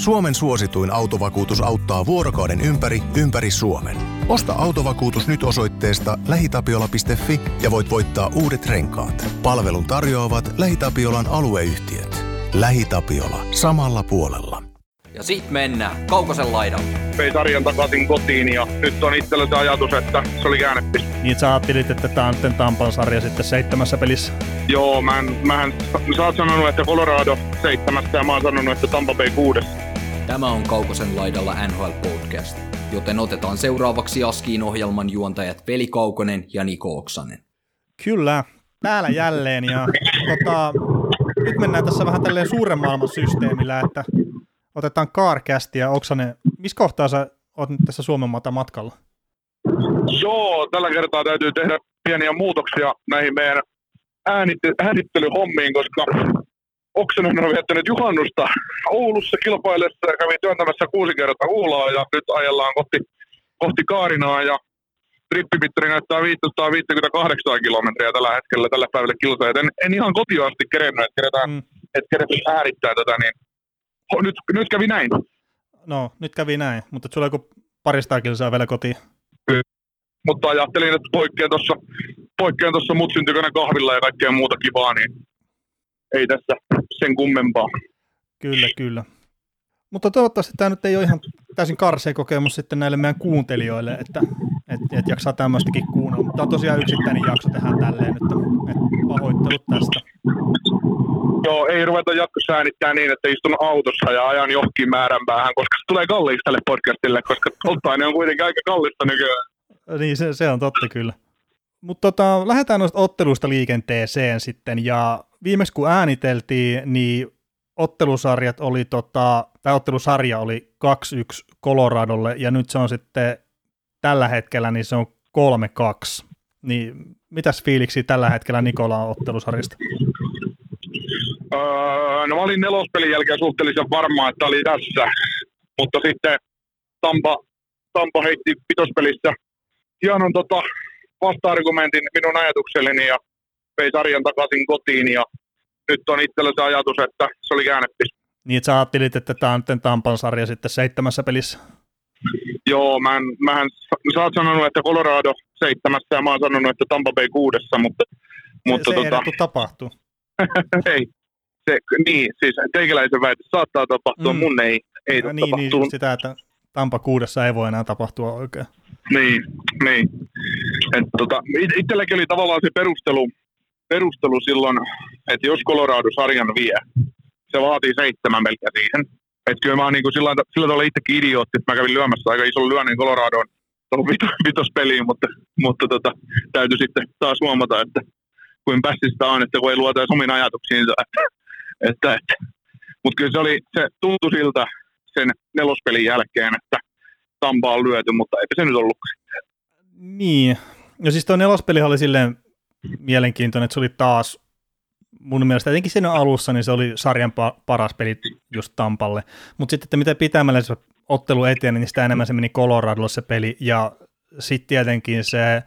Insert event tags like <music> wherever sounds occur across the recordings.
Suomen suosituin autovakuutus auttaa vuorokauden ympäri, ympäri Suomen. Osta autovakuutus nyt osoitteesta lähitapiola.fi ja voit voittaa uudet renkaat. Palvelun tarjoavat LähiTapiolan alueyhtiöt. LähiTapiola. Samalla puolella. Ja sit mennään Kaukosen laidalle. Vei sarjan takaisin kotiin ja nyt on itsellä se ajatus, että se oli käännetty. Niin sä ajattelit, että tää on sitten Tampan sarja sitten seitsemässä pelissä? Joo, mä en, mähän, sä oot sanonut, että Colorado seitsemästä ja mä oon sanonut, että Tampa Bay kuudessa. Tämä on Kaukosen laidalla NHL Podcast, joten otetaan seuraavaksi Askiin ohjelman juontajat Veli Kaukonen ja Niko Oksanen. Kyllä, täällä jälleen ja tota, nyt mennään tässä vähän tälleen suuren maailman systeemillä, että otetaan Carcast ja Oksanen, missä kohtaa sä oot nyt tässä Suomen maata matkalla? Joo, tällä kertaa täytyy tehdä pieniä muutoksia näihin meidän äänit- äänittelyhommiin, koska Oksanen on viettänyt juhannusta Oulussa kilpailessa ja kävi työntämässä kuusi kertaa Uulaa ja nyt ajellaan kohti, kohti Kaarinaa ja trippimittari näyttää 558 kilometriä tällä hetkellä tällä päivällä kilsa, joten en ihan kotiin asti kerennyt, että keretään, mm. että keretään äärittää tätä, niin ho, nyt, nyt kävi näin. No, nyt kävi näin, mutta sulla joku parista kilsaa vielä kotiin. Mutta ajattelin, että poikkean tuossa poikkean tuossa tykönä kahvilla ja kaikkea muuta kivaa, niin ei tässä sen kummempaa. Kyllä, kyllä. Mutta toivottavasti tämä nyt ei ole ihan täysin karsea kokemus sitten näille meidän kuuntelijoille, että et, et jaksaa tämmöistäkin kuunnella. Mutta tämä on tosiaan yksittäinen jakso tehdään tälleen, että, että pahoittelut tästä. Joo, ei ruveta jatkossa äänittää niin, että istun autossa ja ajan johonkin määrän päähän, koska se tulee kalliiksi tälle podcastille, koska polttoaine on kuitenkin aika kallista nykyään. Niin, se, se on totta kyllä. Mutta tota, lähdetään noista otteluista liikenteeseen sitten, ja viimeksi kun ääniteltiin, niin ottelusarjat oli, tota, tai ottelusarja oli 2-1 Coloradolle, ja nyt se on sitten tällä hetkellä, niin se on 3-2. Niin mitäs fiiliksi tällä hetkellä Nikola on ottelusarjasta? Öö, no mä olin nelospelin jälkeen suhteellisen varma, että oli tässä, mutta sitten Tampa, Tampa heitti pitospelissä hienon tota, vasta-argumentin minun ajatukselleni ja vei sarjan takaisin kotiin ja nyt on itsellä se ajatus, että se oli käännetty. Niin, että sä ajattelit, että tämä on Tampan sarja sitten seitsemässä pelissä? Joo, mä en, mähän, sä oot sanonut, että Colorado seitsemässä ja mä oon sanonut, että Tampa Bay kuudessa, mutta... Se, mutta se tota, ei tapahtuu. <laughs> ei. Se, niin, siis teikäläisen väite saattaa tapahtua, Mm. mun ei, ei Ja no, niin, niin, tapahtunut. just sitä, että Tampa kuudessa ei voi enää tapahtua oikein. Niin, niin. Et, tota, it- itselläkin oli tavallaan se perustelu, perustelu silloin, että jos Colorado sarjan vie, se vaatii seitsemän peliä siihen. Että kyllä mä oon niinku sillä, sillä tavalla itsekin idiootti, että mä kävin lyömässä aika ison lyönnin Coloradoon tuohon vito- <laughs> vitospeliin, mutta, mutta tota, täytyy sitten taas huomata, että kuin pässistä on, että kun ei luota omiin ajatuksiinsa. Että, että, että. Mutta kyllä se, oli, se tuntui siltä sen nelospelin jälkeen, että Tampa on lyöty, mutta eipä se nyt ollut. Niin. Ja siis tuo nelospeli oli silleen mielenkiintoinen, että se oli taas mun mielestä etenkin siinä alussa, niin se oli sarjan pa- paras peli just Tampalle. Mutta sitten, että mitä pitämällä se ottelu eteni, niin sitä enemmän se meni Coloradolle se peli. Ja sitten tietenkin se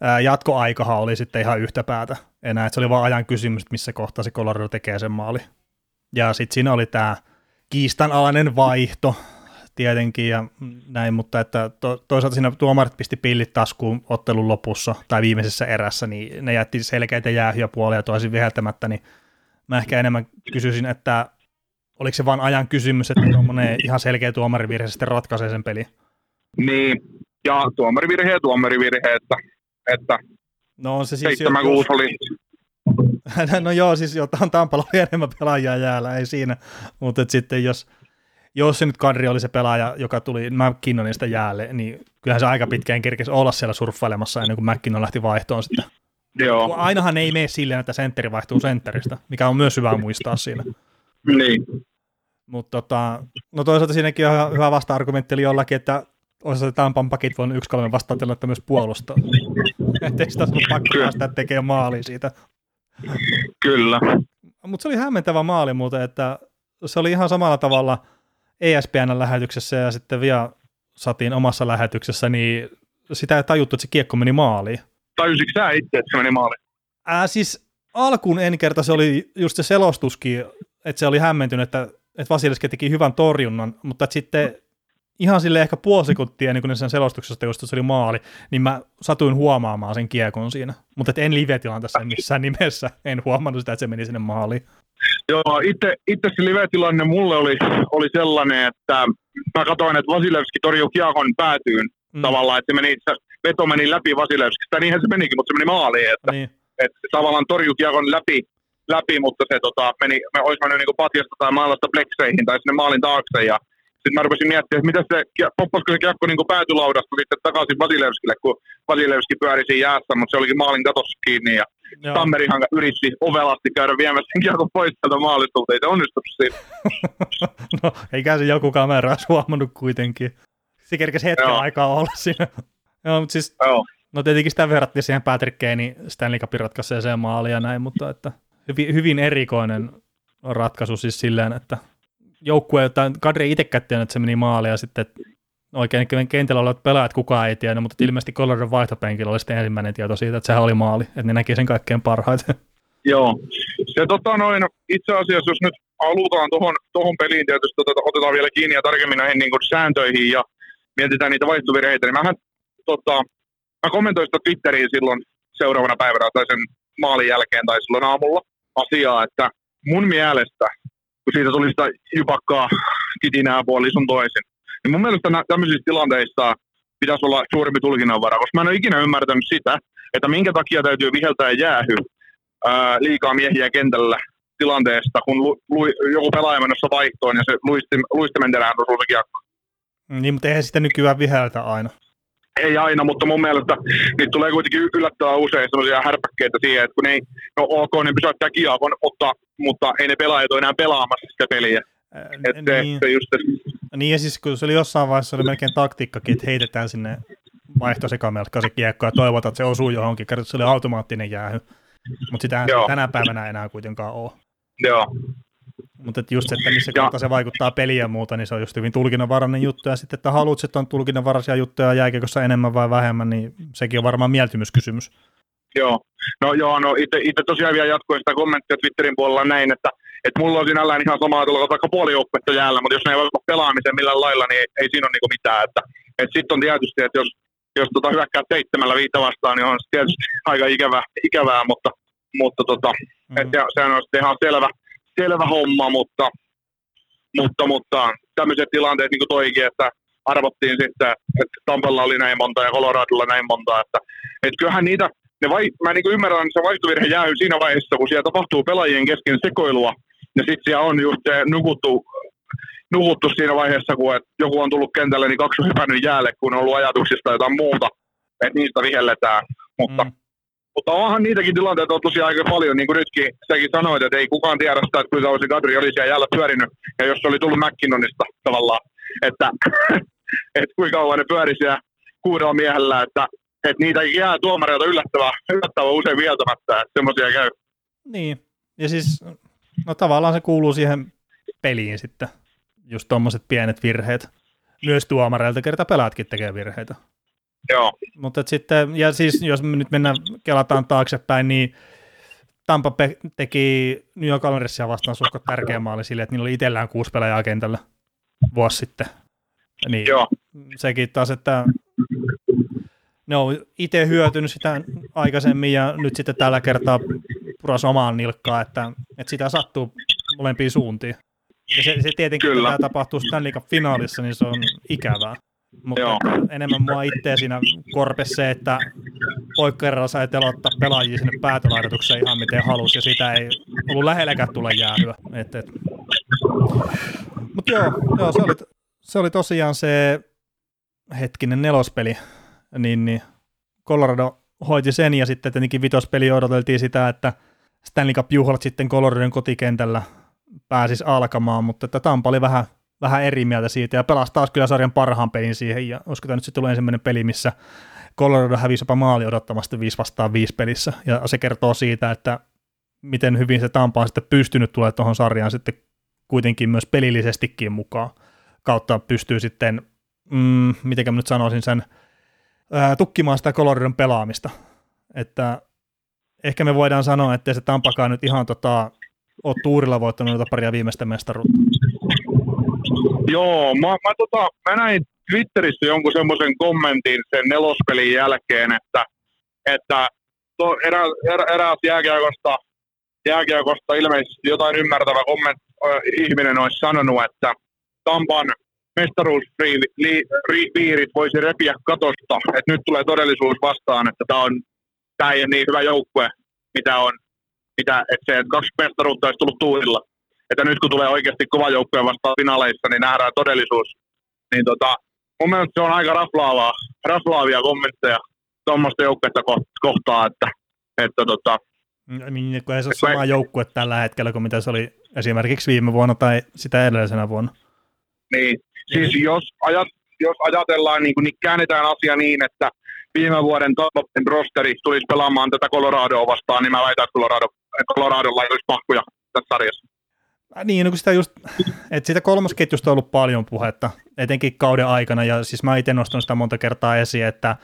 ää, jatkoaikahan oli sitten ihan yhtä päätä enää. Et se oli vaan ajan kysymys, että missä kohtaa se Colorado tekee sen maali. Ja sitten siinä oli tämä kiistanalainen vaihto tietenkin ja näin, mutta että to, toisaalta siinä tuomarit pisti pillit taskuun ottelun lopussa tai viimeisessä erässä, niin ne jätti selkeitä jäähyjä puolia toisin viheltämättä, niin mä ehkä enemmän kysyisin, että oliko se vain ajan kysymys, että tuommoinen ihan selkeä tuomarivirhe sitten ratkaisee sen pelin. Niin, ja tuomarivirhe ja tuomarivirhe, että, että No on se siis... 7-6 oli. <laughs> no joo, siis jotain Tampalla <laughs> oli enemmän pelaajia jäällä, ei siinä, mutta sitten jos, jos se nyt Kadri oli se pelaaja, joka tuli McKinnonista jäälle, niin kyllähän se aika pitkään kerkesi olla siellä surffailemassa ennen kuin McKinnon lähti vaihtoon sitten. Kun Joo, ainahan ei mene silleen, että sentteri vaihtuu sentteristä, mikä on myös hyvä muistaa siinä. niin. Mutta tota, no toisaalta siinäkin on hyvä vasta-argumentti oli jollakin, että olisi se Tampan pakit voinut yksi kolme vastatilannetta myös puolustaa. <laughs> Ettei sitä ollut pakko päästä tekemään maali siitä. Kyllä. Mutta se oli hämmentävä maali muuten, että se oli ihan samalla tavalla ESPN-lähetyksessä ja sitten vielä satiin omassa lähetyksessä, niin sitä ei tajuttu, että se kiekko meni maaliin. Tajusitko sä itse, että se meni maaliin? Ää, siis alkuun en kerta se oli just se selostuskin, että se oli hämmentynyt, että, että Vasilevski teki hyvän torjunnan, mutta että sitten ihan sille ehkä puoli sekuntia, niin kuin sen selostuksesta, josta se oli maali, niin mä satuin huomaamaan sen kiekon siinä. Mutta en live-tilanteessa missään nimessä, en huomannut sitä, että se meni sinne maaliin. Joo, itse, itse se live-tilanne mulle oli, oli sellainen, että mä katsoin, että Vasilevski torjui kiekon päätyyn mm. tavallaan, että se meni, se veto meni läpi Vasilevskista, niinhän se menikin, mutta se meni maaliin, että, niin. että se tavallaan torjui kiekon läpi, läpi, mutta se tota, meni, me olisi mennyt niin patjasta tai maalasta plekseihin tai sinne maalin taakse ja sitten mä rupesin miettimään, että mitä se, poppasko se kiekko niin päätylaudasta sitten takaisin Vasilevskille, kun Vasilevski pyöri siinä jäässä, mutta se olikin maalin katossa kiinni ja Joo. Tammerihan yritti ovelasti käydä viemässä kiekko pois tältä maalista, mutta ei se onnistunut siinä. <laughs> no, eikä se joku kamera huomannut kuitenkin. Se kerkesi hetken Joo. aikaa olla siinä. <laughs> Joo, mutta siis, Joo. no tietenkin sitä verrattiin siihen Patrick Kanein Stanley Cupin ratkaiseen maaliin ja näin, mutta että hyvin, hyvin erikoinen ratkaisu siis silleen, että joukkue, jota Kadri itse tiennyt, että se meni maaliin ja sitten oikein kentällä olevat pelaajat kukaan ei tiennyt, mutta ilmeisesti Coloradon vaihtopenkillä oli sitten ensimmäinen tieto siitä, että sehän oli maali, että ne näki sen kaikkein parhaiten. Joo. Se tota noin, itse asiassa, jos nyt halutaan tuohon tohon peliin tietysti tota, otetaan vielä kiinni ja tarkemmin näihin niin kuin, sääntöihin ja mietitään niitä vaihtovirheitä, niin mähän tota, mä kommentoin sitä Twitteriin silloin seuraavana päivänä tai sen maalin jälkeen tai silloin aamulla asiaa, että mun mielestä, kun siitä tuli sitä jupakkaa kitinää puoli sun toisin, niin mun mielestä tämmöisissä tilanteissa pitäisi olla suurempi tulkinnanvara, koska mä en ole ikinä ymmärtänyt sitä, että minkä takia täytyy viheltää jäähy ää, liikaa miehiä kentällä tilanteesta, kun lu, lu, joku pelaaja menossa vaihtoon ja se luistim, luistimen terään osuu se kiekko. Niin, mutta eihän sitä nykyään viheltä aina. Ei aina, mutta mun mielestä niitä tulee kuitenkin yllättävän usein sellaisia härpäkkeitä siihen, että kun ei, no ok, ne pysäyttää kiekon, mutta, mutta ei ne pelaajat ole enää pelaamassa sitä peliä. Että niin. Se, just, niin ja siis kun se oli jossain vaiheessa oli melkein taktiikkakin, että heitetään sinne vaihtosekamelkkaan se kiekko ja toivotaan, että se osuu johonkin, kertaa se oli automaattinen jäähy. Mutta sitä tänä päivänä enää kuitenkaan ole. Joo. Mutta just se, että missä kohtaa se vaikuttaa peliä ja muuta, niin se on just hyvin tulkinnanvarainen juttu. Ja sitten, että haluat, että on tulkinnanvaraisia juttuja jääkiekossa enemmän vai vähemmän, niin sekin on varmaan mieltymyskysymys. Joo, no joo, no itse tosiaan vielä jatkoin sitä kommenttia Twitterin puolella näin, että että mulla on sinällään ihan sama, että vaikka puoli joukkuetta jäällä, mutta jos ne ei vaikka pelaamisen millään lailla, niin ei, ei siinä ole niinku mitään. Että, et sitten on tietysti, että jos, jos tota hyökkää seitsemällä viitä vastaan, niin on se tietysti <laughs> aika ikävä, ikävää, mutta, mutta tota, mm-hmm. et, ja, sehän on ihan selvä, selvä homma, mutta, mutta, mutta tämmöiset tilanteet niin kuin toikin, että arvottiin sitten, että Tampella oli näin monta ja Coloradolla näin monta, että, että kyllähän niitä, ne vai, mä niin ymmärrän, että se vaihtovirhe jäähy siinä vaiheessa, kun siellä tapahtuu pelaajien kesken sekoilua, ja sitten siellä on just se nukuttu, nukuttu siinä vaiheessa, kun et joku on tullut kentälle, niin kaksi on hypännyt jäälle, kun on ollut ajatuksista jotain muuta, että niistä vihelletään. Mutta, mm. mutta onhan niitäkin tilanteita on tosiaan aika paljon, niin kuin nytkin säkin sanoit, että ei kukaan tiedä sitä, että kyllä se Kadri oli siellä jäällä pyörinyt, ja jos se oli tullut McKinnonista tavallaan, että, <laughs> että kuinka kauan ne pyöri siellä kuudella miehellä, että, että niitä jää tuomareilta yllättävän, yllättävän usein vieltämättä, että semmoisia käy. Niin, ja siis No tavallaan se kuuluu siihen peliin sitten, just tuommoiset pienet virheet. Myös tuomareilta kerta pelaatkin tekee virheitä. Joo. Mutta sitten, ja siis jos me nyt mennään, kelataan taaksepäin, niin Tampa teki New York Islandersia vastaan suhko tärkeä maali sille, että niillä oli itsellään kuusi pelaajaa kentällä vuosi sitten. Niin Joo. sekin taas, että ne on itse hyötynyt sitä aikaisemmin ja nyt sitten tällä kertaa puras omaan nilkkaan, että, että sitä sattuu molempiin suuntiin. Ja se, se tietenkin, Kyllä. kun tämä tapahtuu Stanley Cup-finaalissa, niin se on ikävää. Mutta Joo. enemmän mua itseä siinä korpessa se, että poikkeudella sai telottaa pelaajia sinne päätölaihdotukseen ihan miten halusi, ja sitä ei ollut lähelläkään tulla jäähyä. Et, et. Mutta joo, joo se, oli, se oli tosiaan se hetkinen nelospeli, niin, niin Colorado hoiti sen, ja sitten tietenkin vitospeli odoteltiin sitä, että – Stanley Cup-juhlat sitten Coloradon kotikentällä pääsisi alkamaan, mutta että Tampa oli vähän, vähän eri mieltä siitä ja pelasi taas kyllä sarjan parhaan pelin siihen ja olisiko tämä nyt sitten tullut ensimmäinen peli, missä Colorado hävisi jopa maali odottamasta 5 vastaan 5 pelissä ja se kertoo siitä, että miten hyvin se Tampa on sitten pystynyt tulemaan tuohon sarjaan sitten kuitenkin myös pelillisestikin mukaan kautta pystyy sitten, mm, miten mä nyt sanoisin sen, ää, tukkimaan sitä Coloradon pelaamista. Että ehkä me voidaan sanoa, että se Tampakaan nyt ihan tota, ole tuurilla voittanut noita paria viimeistä mestaruutta. Joo, mä, mä, tota, mä näin Twitterissä jonkun semmoisen kommentin sen nelospelin jälkeen, että, että to, erä, erä, eräs jääkiekosta, jääkiekosta ilmeisesti jotain ymmärtävä komment, äh, ihminen olisi sanonut, että Tampan mestaruuspiirit voisi repiä katosta, että nyt tulee todellisuus vastaan, että tämä on tämä ei ole niin hyvä joukkue, mitä on, mitä, että se että kaksi mestaruutta olisi tullut tuulilla. Että nyt kun tulee oikeasti kova joukkue vastaan finaaleissa, niin nähdään todellisuus. Niin tota, mun mielestä se on aika raflaavaa, raflaavia kommentteja tuommoista joukkuetta kohtaa, että, että tota, niin, kun ei se ole sama joukkue tällä hetkellä kuin mitä se oli esimerkiksi viime vuonna tai sitä edellisenä vuonna. Niin, siis jos, ajat, jos ajatellaan, niin, kuin, niin käännetään asia niin, että viime vuoden Tampan rosteri tulisi pelaamaan tätä Coloradoa vastaan, niin mä väitän, että Colorado, Coloradolla ei olisi mahkuja tässä sarjassa. Äh, niin, no kun sitä just, että siitä kolmosketjusta on ollut paljon puhetta, etenkin kauden aikana, ja siis mä itse nostan sitä monta kertaa esiin, että,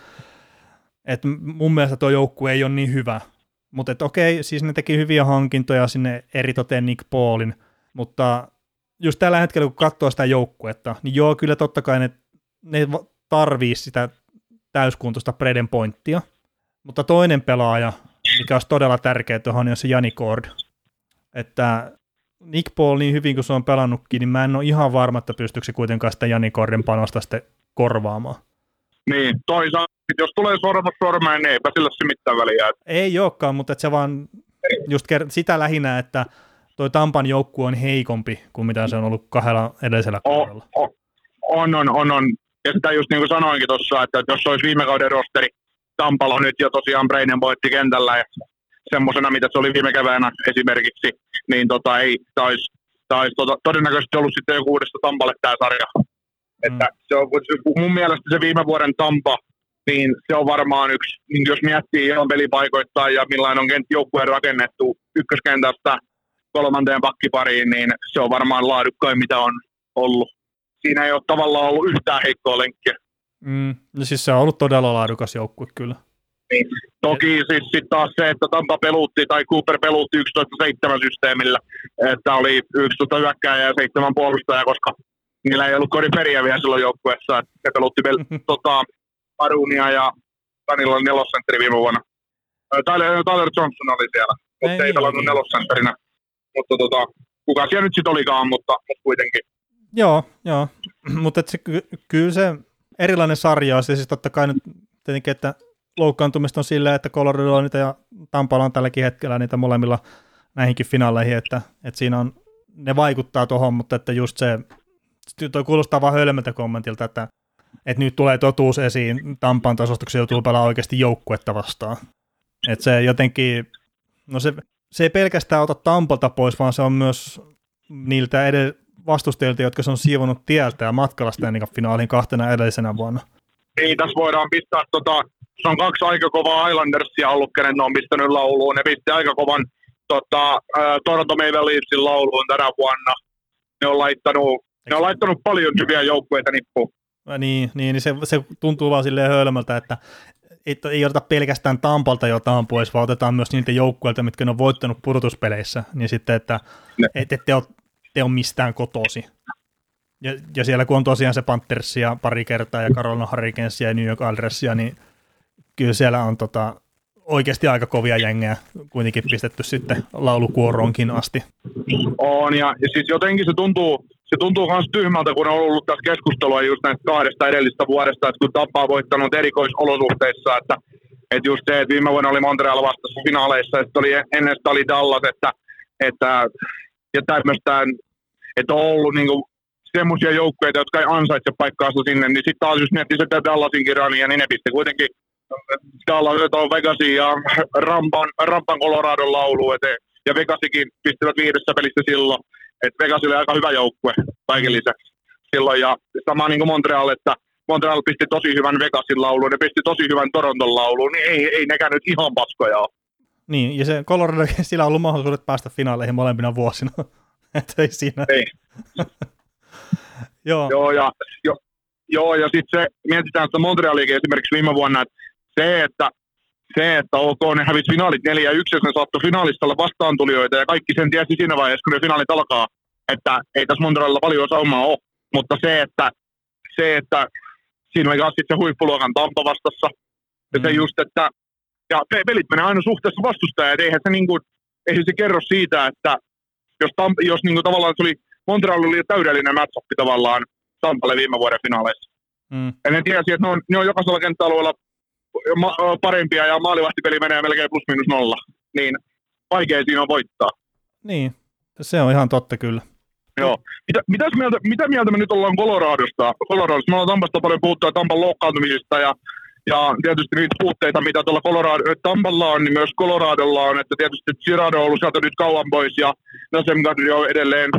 että mun mielestä tuo joukkue ei ole niin hyvä, mutta että okei, siis ne teki hyviä hankintoja sinne eritoteen Nick Paulin, mutta just tällä hetkellä, kun katsoo sitä joukkuetta, niin joo, kyllä totta kai ne, ne tarvii sitä täyskuntoista Preden pointtia, mutta toinen pelaaja, mikä olisi todella tärkeä tuohon, on se Jani Cord. Että Nick Paul niin hyvin kuin se on pelannutkin, niin mä en ole ihan varma, että pystyykö se kuitenkaan sitä Jani Cordin panosta sitten korvaamaan. Niin, toisaalta, jos tulee sormus sormeen, niin eipä sillä se mitään väliä. Ei olekaan, mutta se vaan just sitä lähinnä, että toi Tampan joukkue on heikompi kuin mitä se on ollut kahdella edellisellä kaudella. On, on, on, on, on. Ja sitä just niin kuin sanoinkin tuossa, että jos olisi viime kauden rosteri Tampalo nyt jo tosiaan Brainen voitti kentällä ja semmoisena, mitä se oli viime keväänä esimerkiksi, niin tota, ei taisi tais, tota, todennäköisesti ollut sitten joku uudesta Tampalle tämä sarja. Mm. Että se on, mun mielestä se viime vuoden Tampa, niin se on varmaan yksi, niin jos miettii ihan pelipaikoittain ja millainen on joukkueen rakennettu ykköskentästä kolmanteen pakkipariin, niin se on varmaan laadukkain, mitä on ollut siinä ei ole tavallaan ollut yhtään heikkoa lenkkiä. Mm, no siis se on ollut todella laadukas joukkue kyllä. Niin. Toki siis sit taas se, että Tampa pelutti tai Cooper pelutti 11-7 systeemillä, että oli 11 hyökkääjää ja 7 puolustajaa, koska niillä ei ollut koriperiä vielä silloin joukkueessa. Että ne pelutti vielä <laughs> tota, Arunia ja Danilla nelosentteri viime vuonna. Tyler, Tyler Johnson oli siellä, mutta ei, ei pelannut nelosentterinä. Mutta tota, kuka siellä nyt sitten olikaan, mutta, mutta kuitenkin. Joo, joo. <clears throat> mutta se, kyllä se erilainen sarja on, siis totta kai nyt tietenkin, että loukkaantumista on sillä, että Colorado niitä ja Tampala on tälläkin hetkellä niitä molemmilla näihinkin finaaleihin, että, että siinä on, ne vaikuttaa tuohon, mutta että just se, toi kuulostaa vaan hölmöltä kommentilta, että, että nyt tulee totuus esiin Tampan tasosta, kun se joutuu pelaamaan oikeasti joukkuetta vastaan. Että se jotenkin, no se, se ei pelkästään ota Tampalta pois, vaan se on myös niiltä edellä, vastustajilta, jotka se on siivonut tieltä ja matkalla Stanley finaaliin kahtena edellisenä vuonna. Niin, tässä voidaan pistää, tota, se on kaksi aika kovaa Islandersia ollut, kenen ne on pistänyt lauluun. Ne pisti aika kovan tota, äh, Toronto Maple Leafsin lauluun tänä vuonna. Ne on laittanut, ne on laittanut paljon hyviä joukkueita nippuun. Niin, niin, niin se, se tuntuu vaan silleen hölmöltä, että ei, ei oteta pelkästään Tampalta jotain pois, vaan otetaan myös niitä joukkueilta, mitkä ne on voittanut pudotuspeleissä, niin sitten, että et, ette ole ette ole mistään kotosi. Ja, ja siellä kun on tosiaan se Panthersia pari kertaa ja Carolina Hurricanesia ja New York Islandersia, niin kyllä siellä on tota, oikeasti aika kovia jengejä kuitenkin pistetty sitten laulukuoroonkin asti. On, ja, ja siis jotenkin se tuntuu, se tuntuu myös tyhmältä, kun on ollut tässä keskustelua just näistä kahdesta edellistä vuodesta, että kun Tappa on voittanut erikoisolosuhteissa, että, että just se, että viime vuonna oli Montreal vastassa finaaleissa, että oli, ennen sitä oli Dallas, että, että ja tämmöistä että on ollut niin semmoisia joukkueita, jotka ei ansaitse paikkaansa sinne, niin sitten taas jos miettii sitä Dallasin kirjaa, niin ne pisti kuitenkin Dallas on Vegasin ja Rampan, Rampan Colorado laulu, et, ja Vegasikin pistivät viidessä pelissä silloin, että Vegas oli aika hyvä joukkue kaiken lisäksi silloin, ja sama niin kuin Montreal, että Montreal pisti tosi hyvän Vegasin lauluun, ne pisti tosi hyvän Toronton lauluun, niin ei, ei nekään nyt ihan paskoja ole. Niin, ja se Colorado, <laughs> sillä on ollut mahdollisuudet päästä finaaleihin molempina vuosina. Että ei siinä. Ei. joo. joo, ja, jo, joo, ja sitten se, mietitään sitä Montrealiakin esimerkiksi viime vuonna, että se, että se, että ok, ne hävisi finaalit 4 ja 1, jos ne saattoi finaalista olla vastaantulijoita, ja kaikki sen tiesi siinä vaiheessa, kun ne finaalit alkaa, että ei tässä Montrealilla paljon saumaa ole. Mutta se, että, se, että siinä oli sitten se huippuluokan Tampa vastassa. Ja se Mm. just, että ja pe- pelit menee aina suhteessa vastustajaan. Eihän se, niin kuin, eihän se kerro siitä, että jos, Tamp- jos niin kuin tavallaan se oli, Montreal oli täydellinen matchup tavallaan Tampalle viime vuoden finaaleissa. Mm. Ja ne tiesi, että ne on, ne on jokaisella kenttäalueella ma- parempia ja maalivahtipeli menee melkein plus minus nolla. Niin vaikea siinä on voittaa. Niin, se on ihan totta kyllä. Joo. Mitä, mitäs mieltä, mitä mieltä me nyt ollaan Coloradosta? Coloradosta. Me ollaan Tampasta paljon puhuttu ja Tampan loukkaantumisista ja, ja tietysti niitä puutteita, mitä tuolla Colorado, Tampalla on, niin myös Coloradolla on. Että tietysti Girardo on ollut sieltä nyt kauan pois ja Nasem Kadri on edelleen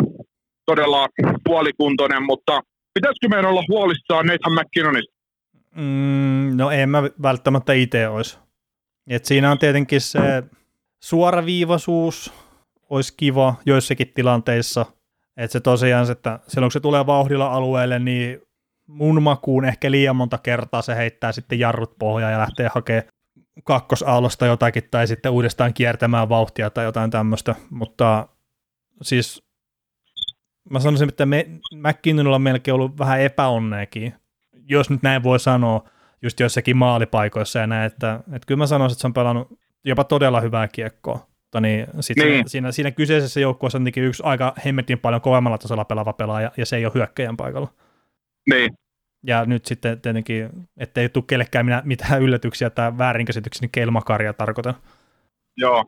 todella puolikuntoinen, mutta pitäisikö meidän olla huolissaan Nathan McKinnonista? Mm, no en mä välttämättä itse olisi. Et siinä on tietenkin se suoraviivaisuus, olisi kiva joissakin tilanteissa. Että se tosiaan, että silloin kun se tulee vauhdilla alueelle, niin mun makuun ehkä liian monta kertaa se heittää sitten jarrut pohjaan ja lähtee hakemaan kakkosaallosta jotakin tai sitten uudestaan kiertämään vauhtia tai jotain tämmöistä. Mutta siis mä sanoisin, että me, McKinnonilla on melkein ollut vähän epäonneekin, jos nyt näin voi sanoa, just joissakin maalipaikoissa ja näin, että, että kyllä mä sanoisin, että se on pelannut jopa todella hyvää kiekkoa. Mutta niin, sit Niin. Siinä, siinä, siinä, kyseisessä joukkueessa on yksi aika hemmetin paljon kovemmalla tasolla pelaava pelaaja, ja se ei ole hyökkäjän paikalla. Niin. Ja nyt sitten tietenkin, ettei tule kellekään minä, mitään yllätyksiä tai väärinkäsityksiä, niin Keilmakaria tarkoitan. Joo.